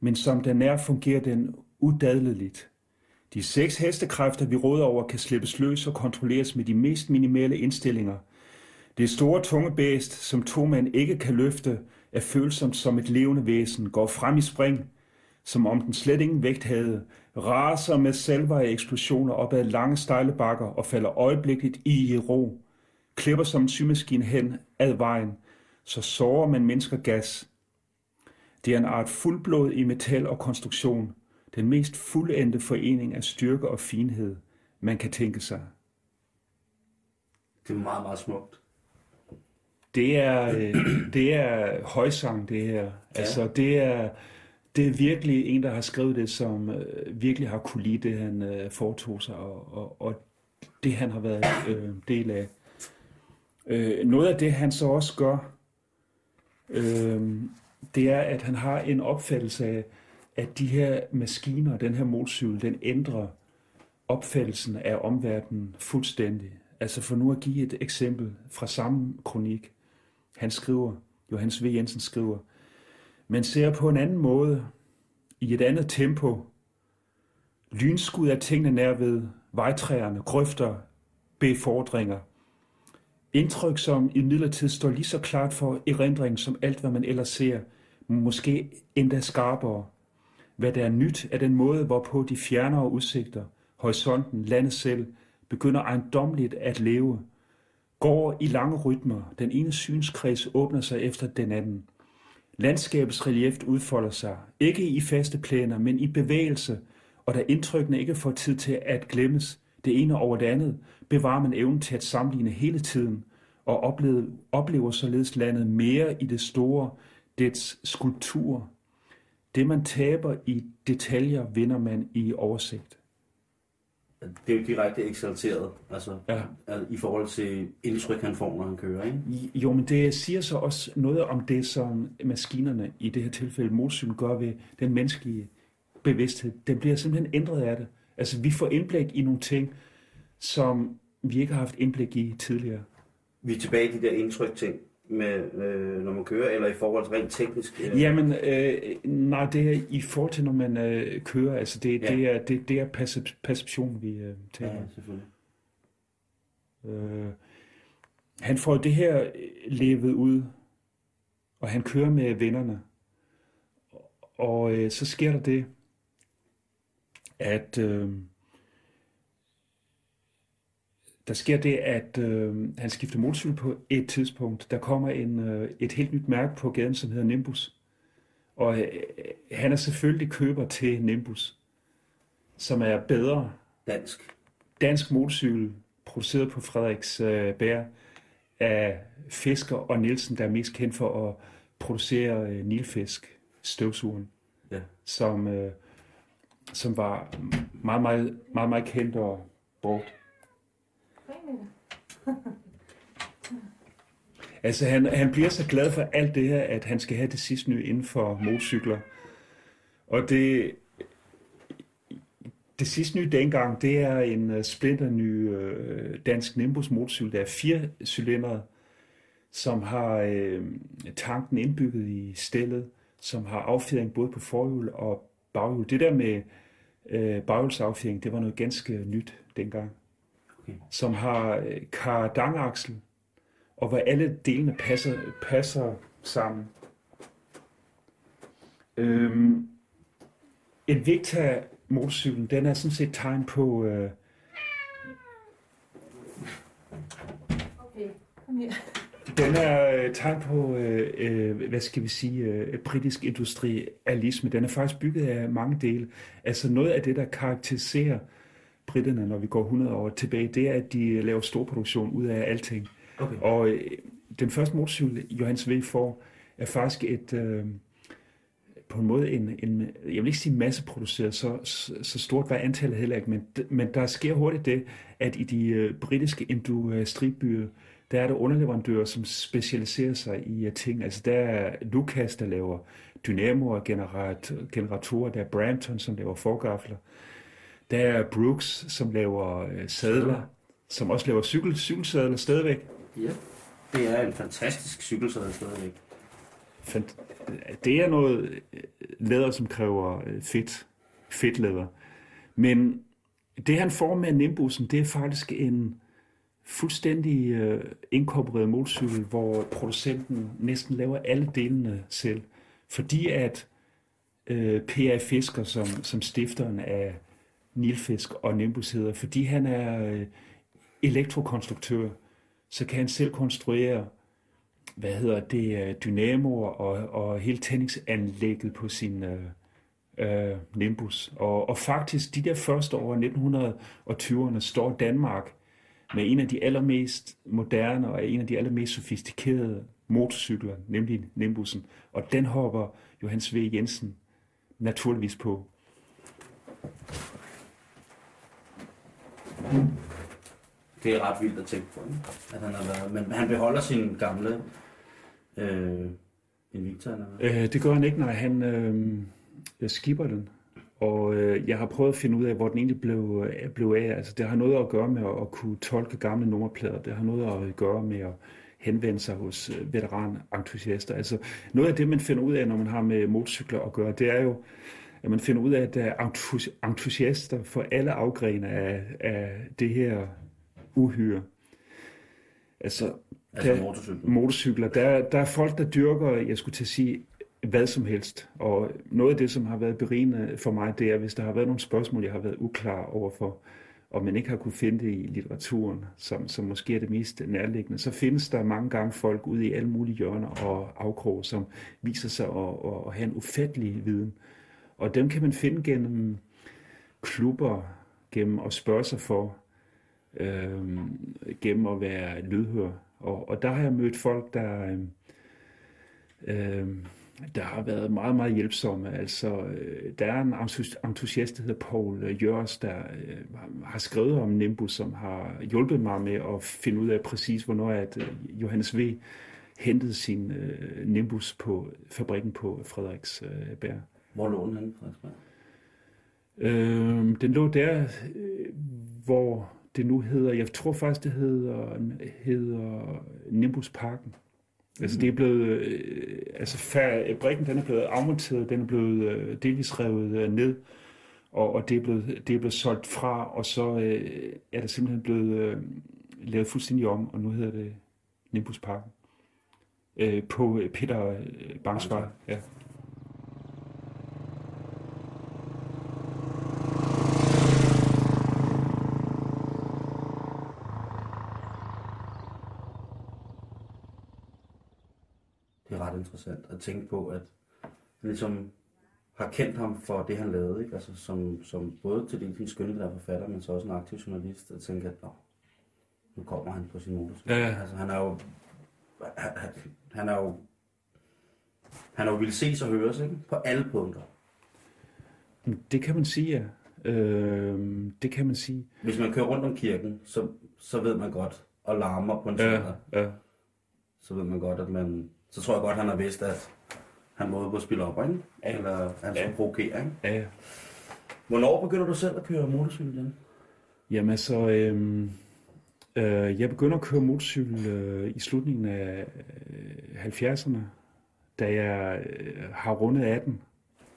men som den er, fungerer den udadeligt. De seks hestekræfter, vi råder over, kan slippes løs og kontrolleres med de mest minimale indstillinger. Det store tunge bæst, som to mænd ikke kan løfte, er følsomt som et levende væsen, går frem i spring, som om den slet ingen vægt havde, raser med salver eksplosioner op ad lange stejle bakker og falder øjeblikkeligt i i ro, klipper som en symaskine hen ad vejen, så sårer man mennesker gas. Det er en art fuldblod i metal og konstruktion, den mest fuldendte forening af styrke og finhed, man kan tænke sig.
Det er meget, meget smukt.
Det er, det er højsang, det her. Ja. Altså, det er, det er virkelig en, der har skrevet det, som øh, virkelig har kunne lide det, han øh, foretog sig, og, og, og det, han har været øh, del af. Øh, noget af det, han så også gør, øh, det er, at han har en opfattelse af, at de her maskiner, den her motorcykel, den ændrer opfattelsen af omverdenen fuldstændig. Altså for nu at give et eksempel fra samme kronik. Han skriver, Johannes V. Jensen skriver, man ser på en anden måde, i et andet tempo, lynskud af tingene nær ved, vejtræerne, grøfter, befordringer, Indtryk, som i midlertid står lige så klart for erindring som alt, hvad man ellers ser, måske endda skarpere. Hvad der er nyt er den måde, hvorpå de fjernere udsigter, horisonten, landet selv, begynder ejendomligt at leve. Går i lange rytmer, den ene synskreds åbner sig efter den anden. Landskabets relief udfolder sig, ikke i faste planer, men i bevægelse, og da indtrykkene ikke får tid til at glemmes, det ene over det andet, bevarer man evnen til at sammenligne hele tiden, og oplever, oplever således landet mere i det store, dets skulptur. Det man taber i detaljer, vinder man i oversigt.
Det er jo direkte eksalteret, altså
Ja.
i forhold til indtryk, han får, når han kører, ikke?
Jo, men det siger så også noget om det, som maskinerne, i det her tilfælde motorcykel, gør ved den menneskelige bevidsthed. Den bliver simpelthen ændret af det. Altså, vi får indblik i nogle ting, som vi ikke har haft indblik i tidligere.
Vi er tilbage i de der indtryk ting, med, øh, når man kører, eller i forhold til rent teknisk. Øh,
Jamen, øh, nej, det er i forhold til, når man øh, kører. Altså, det,
Ja.
det, er, det, det er percep- perception, vi øh, taler
ja,
om.
selvfølgelig.
Øh, han får det her øh, levet ud, og han kører med vennerne. Og øh, så sker der det, at øh, der sker det, at øh, han skifter motorcykel på et tidspunkt. Der kommer en, øh, et helt nyt mærke på gaden, som hedder Nimbus. Og øh, han er selvfølgelig køber til Nimbus, som er bedre
Dansk.
dansk motorcykel, produceret på Frederiks øh, Bær af Fisker og Nielsen, der er mest kendt for at producere øh, nilfisk, støvsugeren,
Ja.
som, øh, som var meget, meget, meget, meget kendt og brugt. Altså han, han bliver så glad for alt det her, at han skal have det sidste nye inden for motorcykler. Og det, det sidste nye dengang, det er en uh, splinter ny uh, dansk Nimbus motorcykel, der er fire cylindre, som har uh, tanken indbygget i stillet, som har affjedring både på forhjul og baghjul. Det der med uh, baghjulsaffjedring, det var noget ganske nyt dengang.
Okay.
Som har uh, kardangaksel, og hvor alle delene passer, passer sammen. Øhm, en Victa motorcyklen, den er sådan set tegn på, øh,
Okay, kom her.
Den er øh, tegn på, øh, øh, hvad skal vi sige, øh, britisk industrialisme. Den er faktisk bygget af mange dele. Altså noget af det, der karakteriserer britterne, når vi går 100 år tilbage, det er, at de laver storproduktion ud af alting.
Okay.
Og øh, den første motorcykel, Johannes V. får, er faktisk et, øh, på en måde en, en, jeg vil ikke sige masseproduceret, så, så, stort var antallet heller ikke, men, men der sker hurtigt det, at i de øh, britiske industribyer, der er der underleverandører, som specialiserer sig i uh, ting. Altså der er Lucas, der laver dynamoer, generat, generatorer, der er Brampton, som laver forgafler, der er Brooks, som laver øh, sadler, som også laver cykel, cykelsadler stadigvæk.
Ja. Det er en fantastisk cykelsadel stadigvæk.
Fant- Det er noget øh, læder, som kræver øh, fedt, fedtlæder. Men det, han får med Nimbusen, det er faktisk en fuldstændig øh, inkorporeret motorcykel, hvor producenten næsten laver alle delene selv. Fordi at øh, P.A. Fisker, som, som stifteren af Nilfisk og Nimbus hedder, fordi han er øh, elektrokonstruktør, så kan han selv konstruere hvad hedder det, øh, dynamoer og, og hele tændingsanlægget på sin øh, øh, Nimbus. Og, og faktisk de der første år, 1920'erne, står Danmark med en af de allermest moderne og en af de allermest sofistikerede motorcykler, nemlig Nimbusen. Og den hopper Johannes V. Jensen naturligvis på.
Det er ret vildt at tænke på? At han har været, men han beholder sin gamle øh, Invicta, eller hvad?
Øh, det gør han ikke, når han øh, skipper den. Og øh, jeg har prøvet at finde ud af, hvor den egentlig blev, øh, blev af. Altså, det har noget at gøre med at, at kunne tolke gamle nummerplader. Det har noget at gøre med at henvende sig hos øh, veteranentusiaster. Altså, noget af det, man finder ud af, når man har med motorcykler at gøre, det er jo, at man finder ud af, at der er entus- entusiaster for alle afgrene af, af det her uhyre. Altså,
Altså
der-
motorcyklen.
motorcykler, der, der er folk, der dyrker, jeg skulle til at sige, hvad som helst. Og noget af det, som har været berigende for mig, det er, hvis der har været nogle spørgsmål, jeg har været uklar overfor, og man ikke har kunne finde det i litteraturen, som, som måske er det mest nærliggende, så findes der mange gange folk ude i alle mulige hjørner og afkroge, som viser sig at, at, at have en ufattelig viden. Og dem kan man finde gennem klubber, gennem at spørge sig for, øh, gennem at være lydhør. Og, og der har jeg mødt folk, der, øh, øh, der har været meget, meget hjælpsomme. Altså, øh, der er en entus- entusiast, der hedder Paul øh, Jørs, der øh, har skrevet om Nimbus, som har hjulpet mig med at finde ud af præcis, hvornår at øh, Johannes V. hentede sin øh, Nimbus på fabrikken på Frederiksberg.
Hvor lå den henne, Frederiksberg?
Øh, den lå der, øh, hvor det nu hedder, jeg tror faktisk, det hedder, hedder Nimbusparken. Altså det er blevet, øh, altså fabrikken den er blevet afmonteret, den er blevet øh, delvis revet øh, ned, og, og det, er blevet, det er blevet solgt fra, og så øh, er det simpelthen blevet øh, lavet fuldstændig om, og nu hedder det Nimbusparken. Øh, på øh, Peter øh, Bangsvej. Ja.
Det er ret interessant at tænke på, at ligesom har kendt ham for det, han lavede, ikke? Altså som, som både til dels en skønlitterær forfatter, men så også en aktiv journalist, at tænke, at Nå, nu kommer han på sin motorcykel.
Ja, ja.
Altså han er jo, han er jo, han er jo ville ses og høres, ikke? På alle punkter.
Det kan man sige, ja. Øh, det kan man sige.
Hvis man kører rundt om kirken, så, så ved man godt, og larmer på en
Ja,
søndag,
ja.
så ved man godt, at man, så tror jeg godt, han har vidst, at han måde på at spille op, ikke? Eller han skulle
Ja.
provokere, ikke?
ja, ja.
Hvornår begynder du selv at køre motorcykel igen?
Jamen altså, øh, øh, jeg begynder at køre motorcykel øh, i slutningen af øh, 70'erne, da jeg øh, har rundet 18.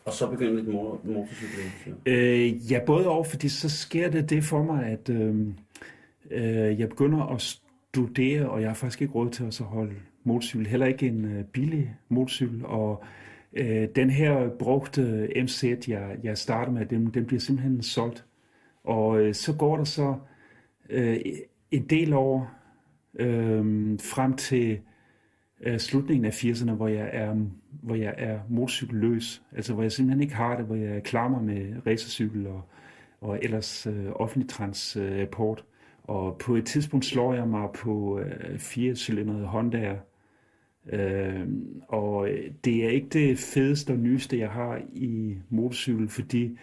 Og så begynder dit motor, motorcykel
Øh, ja, både og, fordi så sker det det for mig, at øh, øh, jeg begynder at studere, og jeg har faktisk ikke råd til at så holde motorcykel. Heller ikke en øh, billig motorcykel, og øh, den her brugte MZ, jeg, jeg startede med, den, den bliver simpelthen solgt. Og øh, så går der så øh, en del år øh, frem til øh, slutningen af 80'erne, hvor jeg er, hvor jeg er motorcykelløs. Altså hvor jeg simpelthen ikke har det, hvor jeg klarer mig med racercykel og, og ellers øh, offentlig transport. Og på et tidspunkt slår jeg mig på øh, fire cylindrede Honda Øhm, øh, og det er ikke det fedeste og nyeste, jeg har i motorcykel, fordi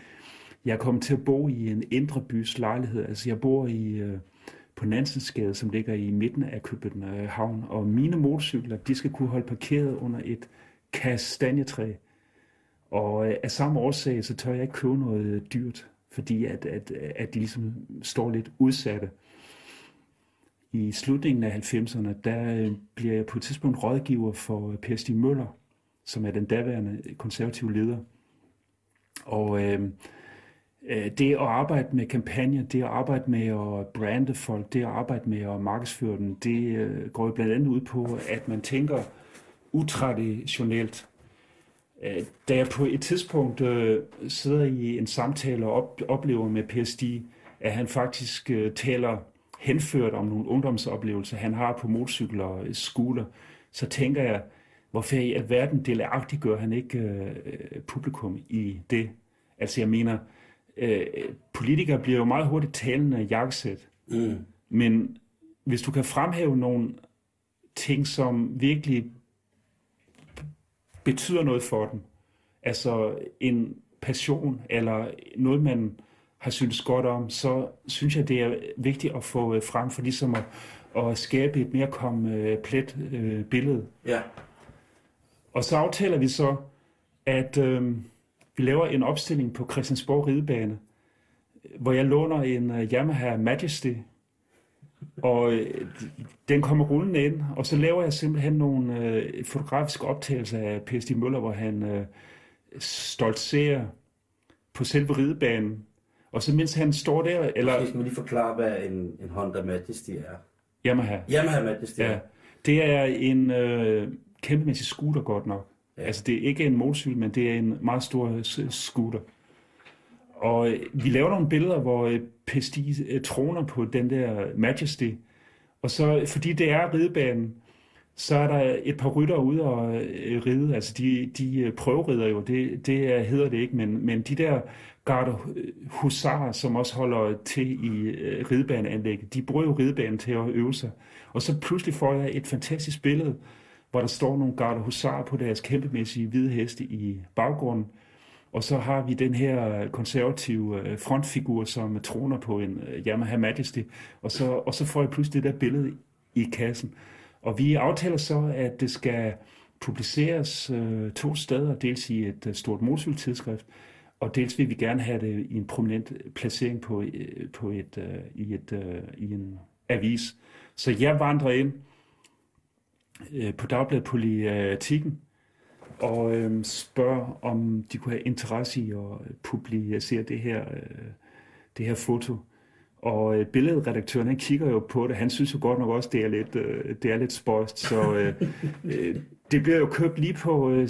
jeg er kommet til at bo i en indre bys lejlighed. Altså jeg bor i... Øh, på Nansensgade, som ligger i midten af København. Og mine motorcykler, de skal kunne holde parkeret under et kastanjetræ. Og øh, af samme årsag, så tør jeg ikke købe noget dyrt, fordi at, at, at de ligesom står lidt udsatte. I slutningen af 90'erne, der øh, bliver jeg på et tidspunkt rådgiver for øh, Per Stig Møller, som er den daværende konservative leder. Og øh, Øh, det at arbejde med kampagner, det at arbejde med at brande folk, det at arbejde med at markedsføre dem, det øh, går jo blandt andet ud på, at man tænker utraditionelt. Øh, Da jeg på et tidspunkt øh, sidder i en samtale og op, oplever med Per Stig, at han faktisk øh, taler henført om nogle ungdomsoplevelser, han har på motorcykler og scooter, så tænker jeg, hvorfor i alverden delagtigt gør han ikke øh, publikum i det? Altså jeg mener, øh, politikere bliver jo meget hurtigt talende jakkesæt.
Mm.
Men hvis du kan fremhæve nogle ting, som virkelig betyder noget for dem, altså en passion eller noget, man har syntes godt om, så synes jeg, det er vigtigt at få øh, frem for ligesom at, at skabe et mere komplet øh, billede.
Ja.
Og så aftaler vi så, at øh, vi laver en opstilling på Christiansborg Ridebane, hvor jeg låner en uh, Yamaha Majesty, og øh, den kommer rullende ind, og så laver jeg simpelthen nogle øh, fotografiske optagelser af Stig Møller, hvor han øh, stolt ser på selve ridebanen. Og så mens han står der, eller
Eller... Skal vi lige forklare, hvad en, en Honda Majesty er?
Yamaha.
Yamaha Majesty.
Ja. Det er en øh, kæmpemæssig scooter godt nok. Ja. Altså det er ikke en motorcykel, men det er en meget stor scooter. Og øh, vi laver nogle billeder, hvor øh, Pesti øh, troner på den der Majesty. Og så, fordi det er ridebanen, så er der et par rytter ude og øh, ride. Altså de, de øh, prøverider jo, det, det hedder det ikke, men, men de der garde øh, husarer, som også holder til i øh, ridebaneanlægget, de bruger jo ridebanen til at øve sig. Og så pludselig får jeg et fantastisk billede, hvor der står nogle garde husarer på deres kæmpemæssige hvide heste i baggrunden. Og så har vi den her konservative øh, frontfigur, som troner på en Yamaha Majesty. Og så, og så får jeg pludselig det der billede i kassen. Og vi aftaler så, at det skal publiceres øh, to steder, dels i et øh, stort motorcykeltidsskrift, og dels vil vi gerne have det i en prominent placering på, øh, på et, øh, i, et, øh, i en avis. Så jeg vandrer ind øh, på Dagbladet Politikken og øh, spørger, om de kunne have interesse i at publicere det her, øh, det her foto. Og øh, billedredaktøren, han kigger jo på det. Han synes jo godt nok også, det er lidt, øh, det er lidt spøjst. Så øh, øh, det bliver jo købt lige på øh,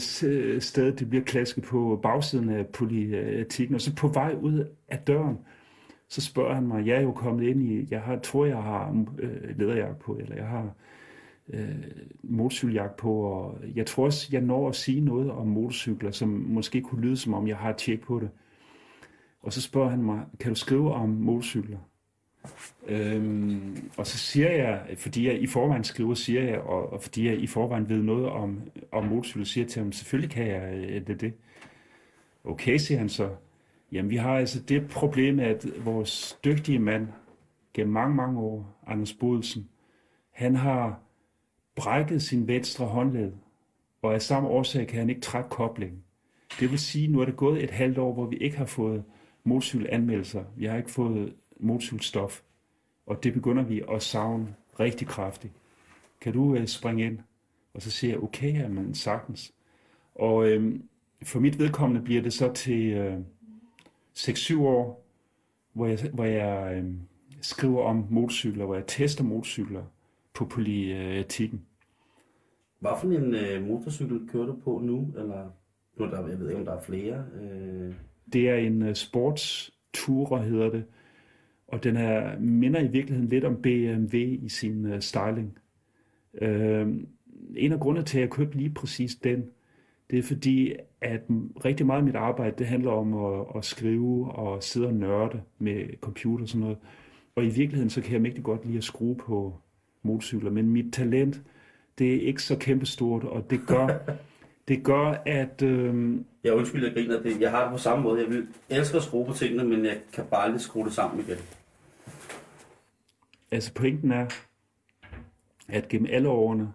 stedet. Det bliver klasket på bagsiden af politikken. Og så på vej ud af døren, så spørger han mig, jeg er jo kommet ind i, jeg har, tror, jeg har øh, lederjagt på, eller jeg har øh, motorcykeljagt på, og jeg tror også, jeg når at sige noget om motorcykler, som måske kunne lyde, som om jeg har tjek på det. Og så spørger han mig, kan du skrive om motorcykler? Øhm, og så siger jeg, fordi jeg i forvejen skriver, siger jeg, og, og fordi jeg i forvejen ved noget om, om motorcykel, siger jeg til ham, selvfølgelig kan jeg øh, det, det. Okay, siger han så. Jamen, vi har altså det problem, at vores dygtige mand, gennem mange, mange år, Anders Bodelsen, han har brækket sin venstre håndled, og af samme årsag kan han ikke trække koblingen. Det vil sige, at nu er det gået et halvt år, hvor vi ikke har fået motorcykelanmeldelser. Vi har ikke fået motorcykelstof, og det begynder vi at savne rigtig kraftigt. Kan du uh, springe ind? Og så siger jeg, okay, ja, men sagtens. Og øhm, for mit vedkommende bliver det så til øh, 6-7 år, hvor jeg, hvor jeg øh, skriver om motorcykler, hvor jeg tester motorcykler på politikken.
Hvad for en øh, motorcykel kører du på nu? Eller nu der, jeg ved ikke, om der er flere. Øh...
Det er en uh, sportsturer, hedder det. Og den her minder i virkeligheden lidt om BMW i sin uh, styling. Uh, en af grundene til, at jeg købte lige præcis den, det er fordi, at rigtig meget af mit arbejde, det handler om at, at skrive og sidde og nørde med computer og sådan noget. Og i virkeligheden, så kan jeg mægtig godt lide at skrue på motorcykler, men mit talent, det er ikke så kæmpestort, og det gør, det gør at... Øh...
Jeg undskyld, jeg griner. Det. Jeg har det på samme måde. Jeg vil elske at skrue på tingene, men jeg kan bare aldrig skrue det sammen igen.
Altså pointen er, at gennem alle årene,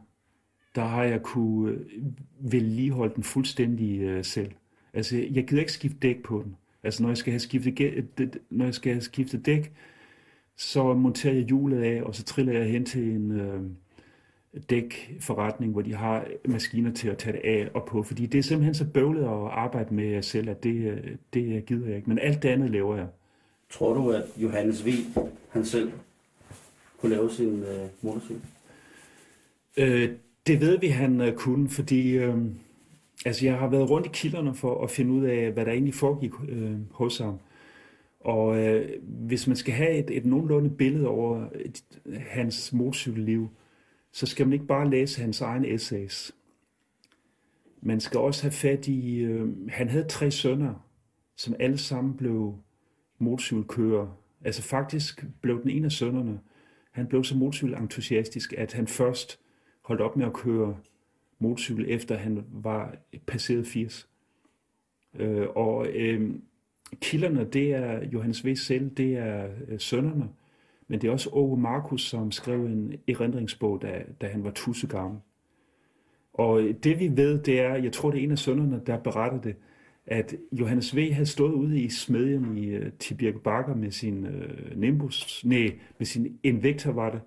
der har jeg kunne øh, vedligeholde den fuldstændig øh, selv. Altså, jeg gider ikke skifte dæk på den. Altså, når jeg skal have skiftet, øh, når jeg skal have skiftet dæk, så monterer jeg hjulet af, og så triller jeg hen til en øh, dækforretning, hvor de har maskiner til at tage det af og på. Fordi det er simpelthen så bøvlet at arbejde med selv, at det, øh, det gider jeg ikke. Men alt det andet laver jeg.
Tror du, at Johannes V. han selv kunne lave sin øh, motorcykel?
Øh, det ved vi, han øh, kunne, fordi øh, altså, jeg har været rundt i kilderne for at finde ud af, hvad der egentlig foregik øh, hos ham. Og øh, hvis man skal have et, et nogenlunde billede over et, hans motorcykelliv, så skal man ikke bare læse hans egne essays. Man skal også have fat i... Øh, han havde tre sønner, som alle sammen blev motorcykelkører. Altså faktisk blev den ene af sønnerne, han blev så motorcykelentusiastisk, at han først holdt op med at køre motorcykel, efter han var passeret 80. Øh, og øh, kilderne, det er Johannes V. selv, det er øh, sønnerne, men det er også Ove Markus, som skrev en erindringsbog, da, da han var tusse gammel. Og øh, det vi ved, det er, jeg tror det er en af sønnerne, der beretter det, at Johannes V. havde stået ude i smedjen i uh, Tibirke Bakker med sin uh, Nimbus, nej, med sin Invictor var det,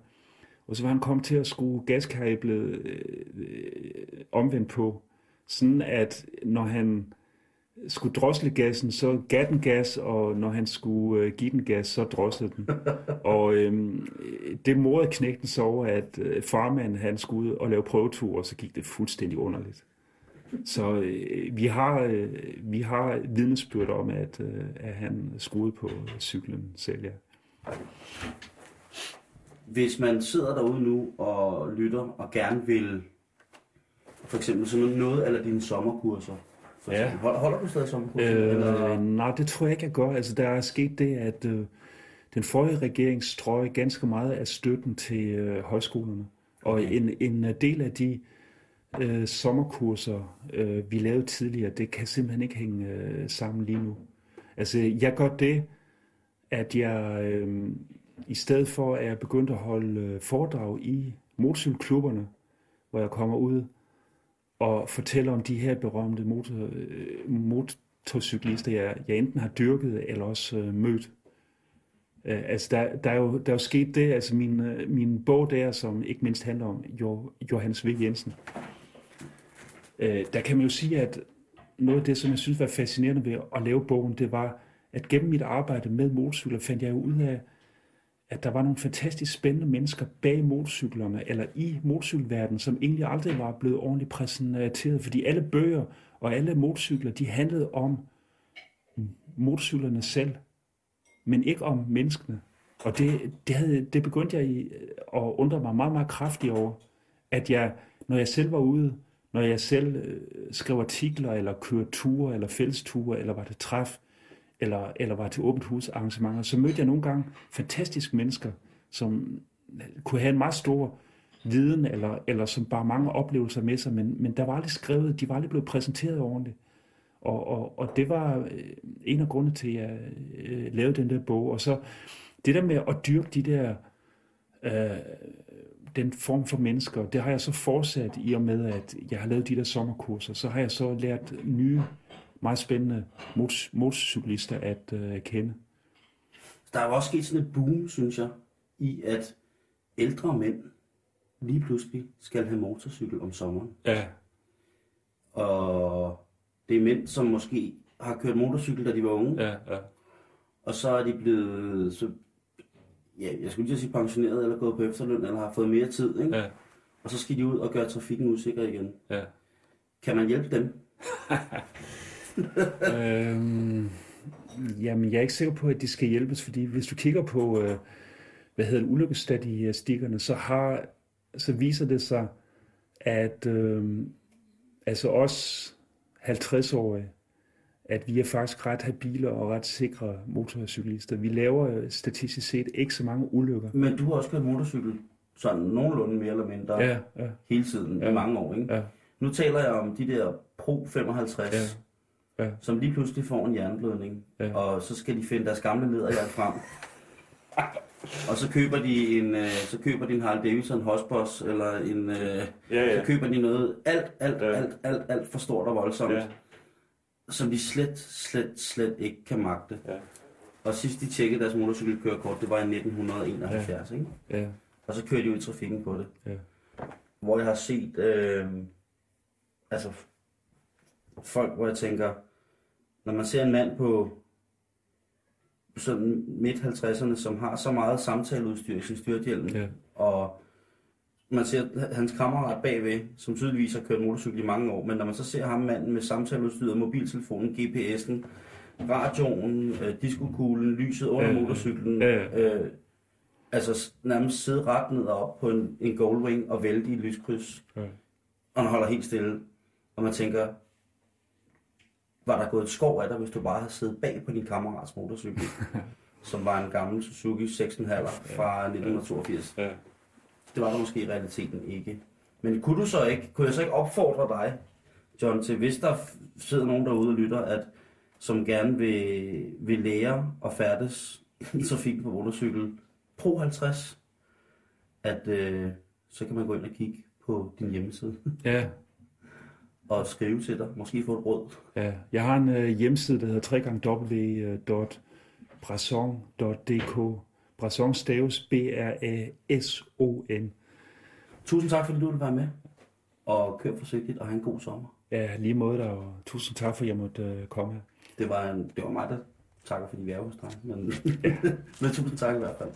og så var han kommet til at skrue gaskablet øh, omvendt på, sådan at når han skulle drosle gassen, så gav den gas, og når han skulle øh, give den gas, så droslede den. og øh, det morede knægten så over, at øh, farmanden han skulle ud og lave prøvetur, og så gik det fuldstændig underligt. Så øh, vi har øh, vi har vidnesbyrd om, at, øh, at han skruede på cyklen selv, ja.
Hvis man sidder derude nu og lytter og gerne vil for eksempel sådan noget eller dine sommerkurser, for
Ja.
Holder, holder du stadig sommerkurser? eller?
Øh, nej, det tror jeg ikke, jeg gør. Altså, der er sket det, at øh, den forrige regering strøg ganske meget af støtten til øh, højskolerne. Og
Okay.
en, en del af de øh, Øh, sommerkurser, øh, vi lavede tidligere, det kan simpelthen ikke hænge øh, sammen lige nu. Altså, jeg gør det, at jeg øh, i stedet for, at jeg begyndte at holde øh, foredrag i motorcykelklubberne, hvor jeg kommer ud og fortæller om de her berømte motor, øh, motorcyklister, jeg, jeg enten har dyrket eller også øh, mødt. Øh, altså, der, der, er jo, der er jo sket det, altså min, øh, min bog der, som ikke mindst handler om jo, Johannes V. Jensen, øh, der kan man jo sige, at noget af det, som jeg synes var fascinerende ved at lave bogen, det var, at gennem mit arbejde med motorcykler fandt jeg jo ud af, at der var nogle fantastisk spændende mennesker bag motorcyklerne, eller i motorcykelverdenen, som egentlig aldrig var blevet ordentligt præsenteret, fordi alle bøger og alle motorcykler, de handlede om motorcyklerne selv, men ikke om menneskene. Og det, det, havde, det begyndte jeg i, at undre mig meget, meget kraftigt over, at jeg, når jeg selv var ude, når jeg selv øh, skrev artikler, eller kørte ture, eller fællesture, eller var det træf, eller, eller var til åbent hus arrangementer, så mødte jeg nogle gange fantastiske mennesker, som øh, kunne have en meget stor viden, eller, eller som bare mange oplevelser med sig, men, men der var aldrig skrevet, de var aldrig blevet præsenteret ordentligt. Og, og, og det var øh, en af grundene til, at jeg øh, lavede den der bog. Og så det der med at dyrke de der, øh, den form for mennesker, det har jeg så fortsat i og med, at jeg har lavet de der sommerkurser. Så har jeg så lært nye, meget spændende motor- motorcyklister at øh, kende.
Der er jo også sket sådan et boom, synes jeg, i at ældre mænd lige pludselig skal have motorcykel om sommeren.
Ja.
Og det er mænd, som måske har kørt motorcykel, da de var unge,
Ja, ja.
og så er de blevet, så, ja, jeg skulle lige sige pensioneret, eller gået på efterløn, eller har fået mere tid, ikke?
Ja,
og så skal de ud og gøre trafikken usikker igen.
ja.
Kan man hjælpe dem?
øhm, jamen, jeg er ikke sikker på, at de skal hjælpes, fordi hvis du kigger på, øh, hvad hedder det, ulykkesstatistikkerne, så, har, så viser det sig, at øh, altså os 50-årige, at vi er faktisk ret habile og ret sikre motorcyklister. Vi laver øh, statistisk set ikke så mange ulykker.
Men du har også kørt motorcykel, sådan nogenlunde mere eller mindre,
Ja, ja,
hele tiden,
Ja.
i mange år, ikke?
ja,
Nu taler jeg om de der Pro 55,
Ja. Ja.
som lige pludselig får en hjerneblødning,
Ja.
og så skal de finde deres gamle lederhjert frem. og så køber de en, øh, så køber de en Harley Davidson Hosbos, eller en, øh,
ja,
så køber de noget alt, alt,
Ja.
alt, alt, alt for stort og voldsomt,
ja,
som de slet, slet, slet ikke kan magte.
Ja.
Og sidst de tjekkede deres motorcykelkørekort, det var i 1971, ikke?
ja,
Og så kører de ud i trafikken på det.
ja.
hvor jeg har set øh, altså folk, hvor jeg tænker, når man ser en mand på sådan midt 50'erne, som har så meget samtaleudstyr i sin styrthjelm,
ja.
og man ser hans kammerat bagved, som tydeligvis har kørt motorcykel i mange år, men når man så ser ham manden med samtaleudstyret, mobiltelefonen, GPS'en, radioen, øh, diskokuglen, lyset under
ja.
motorcyklen,
ja.
øh, altså nærmest sidde ret ned og op på en, en goldwing og vælte i et lyskryds,
Ja.
og han holder helt stille, og man tænker, var der gået et skov af dig, hvis du bare havde siddet bag på din kammerats motorcykel, som var en gammel Suzuki 6,5 fra 1982.
ja.
Det var der måske i realiteten ikke. Men kunne du så ikke, kunne jeg så ikke opfordre dig, John, til hvis der sidder nogen derude og lytter, at som gerne vil, vil lære og færdes i trafikken på motorcykel Pro 50, at øh, så kan man gå ind og kigge på din hjemmeside
ja.
og skrive til dig, måske få et råd.
Ja, jeg har en øh, hjemmeside, der hedder www.brason.dk. Brason staves B-R-A-S-O-N.
Tusind tak, fordi du ville være med, og kør forsigtigt og have en god sommer.
Ja, lige måde dig, og tusind tak for, at jeg måtte øh, komme her.
Det var, en, det var mig, der takker, fordi vi er hos dig. Men, men tusind tak i hvert fald.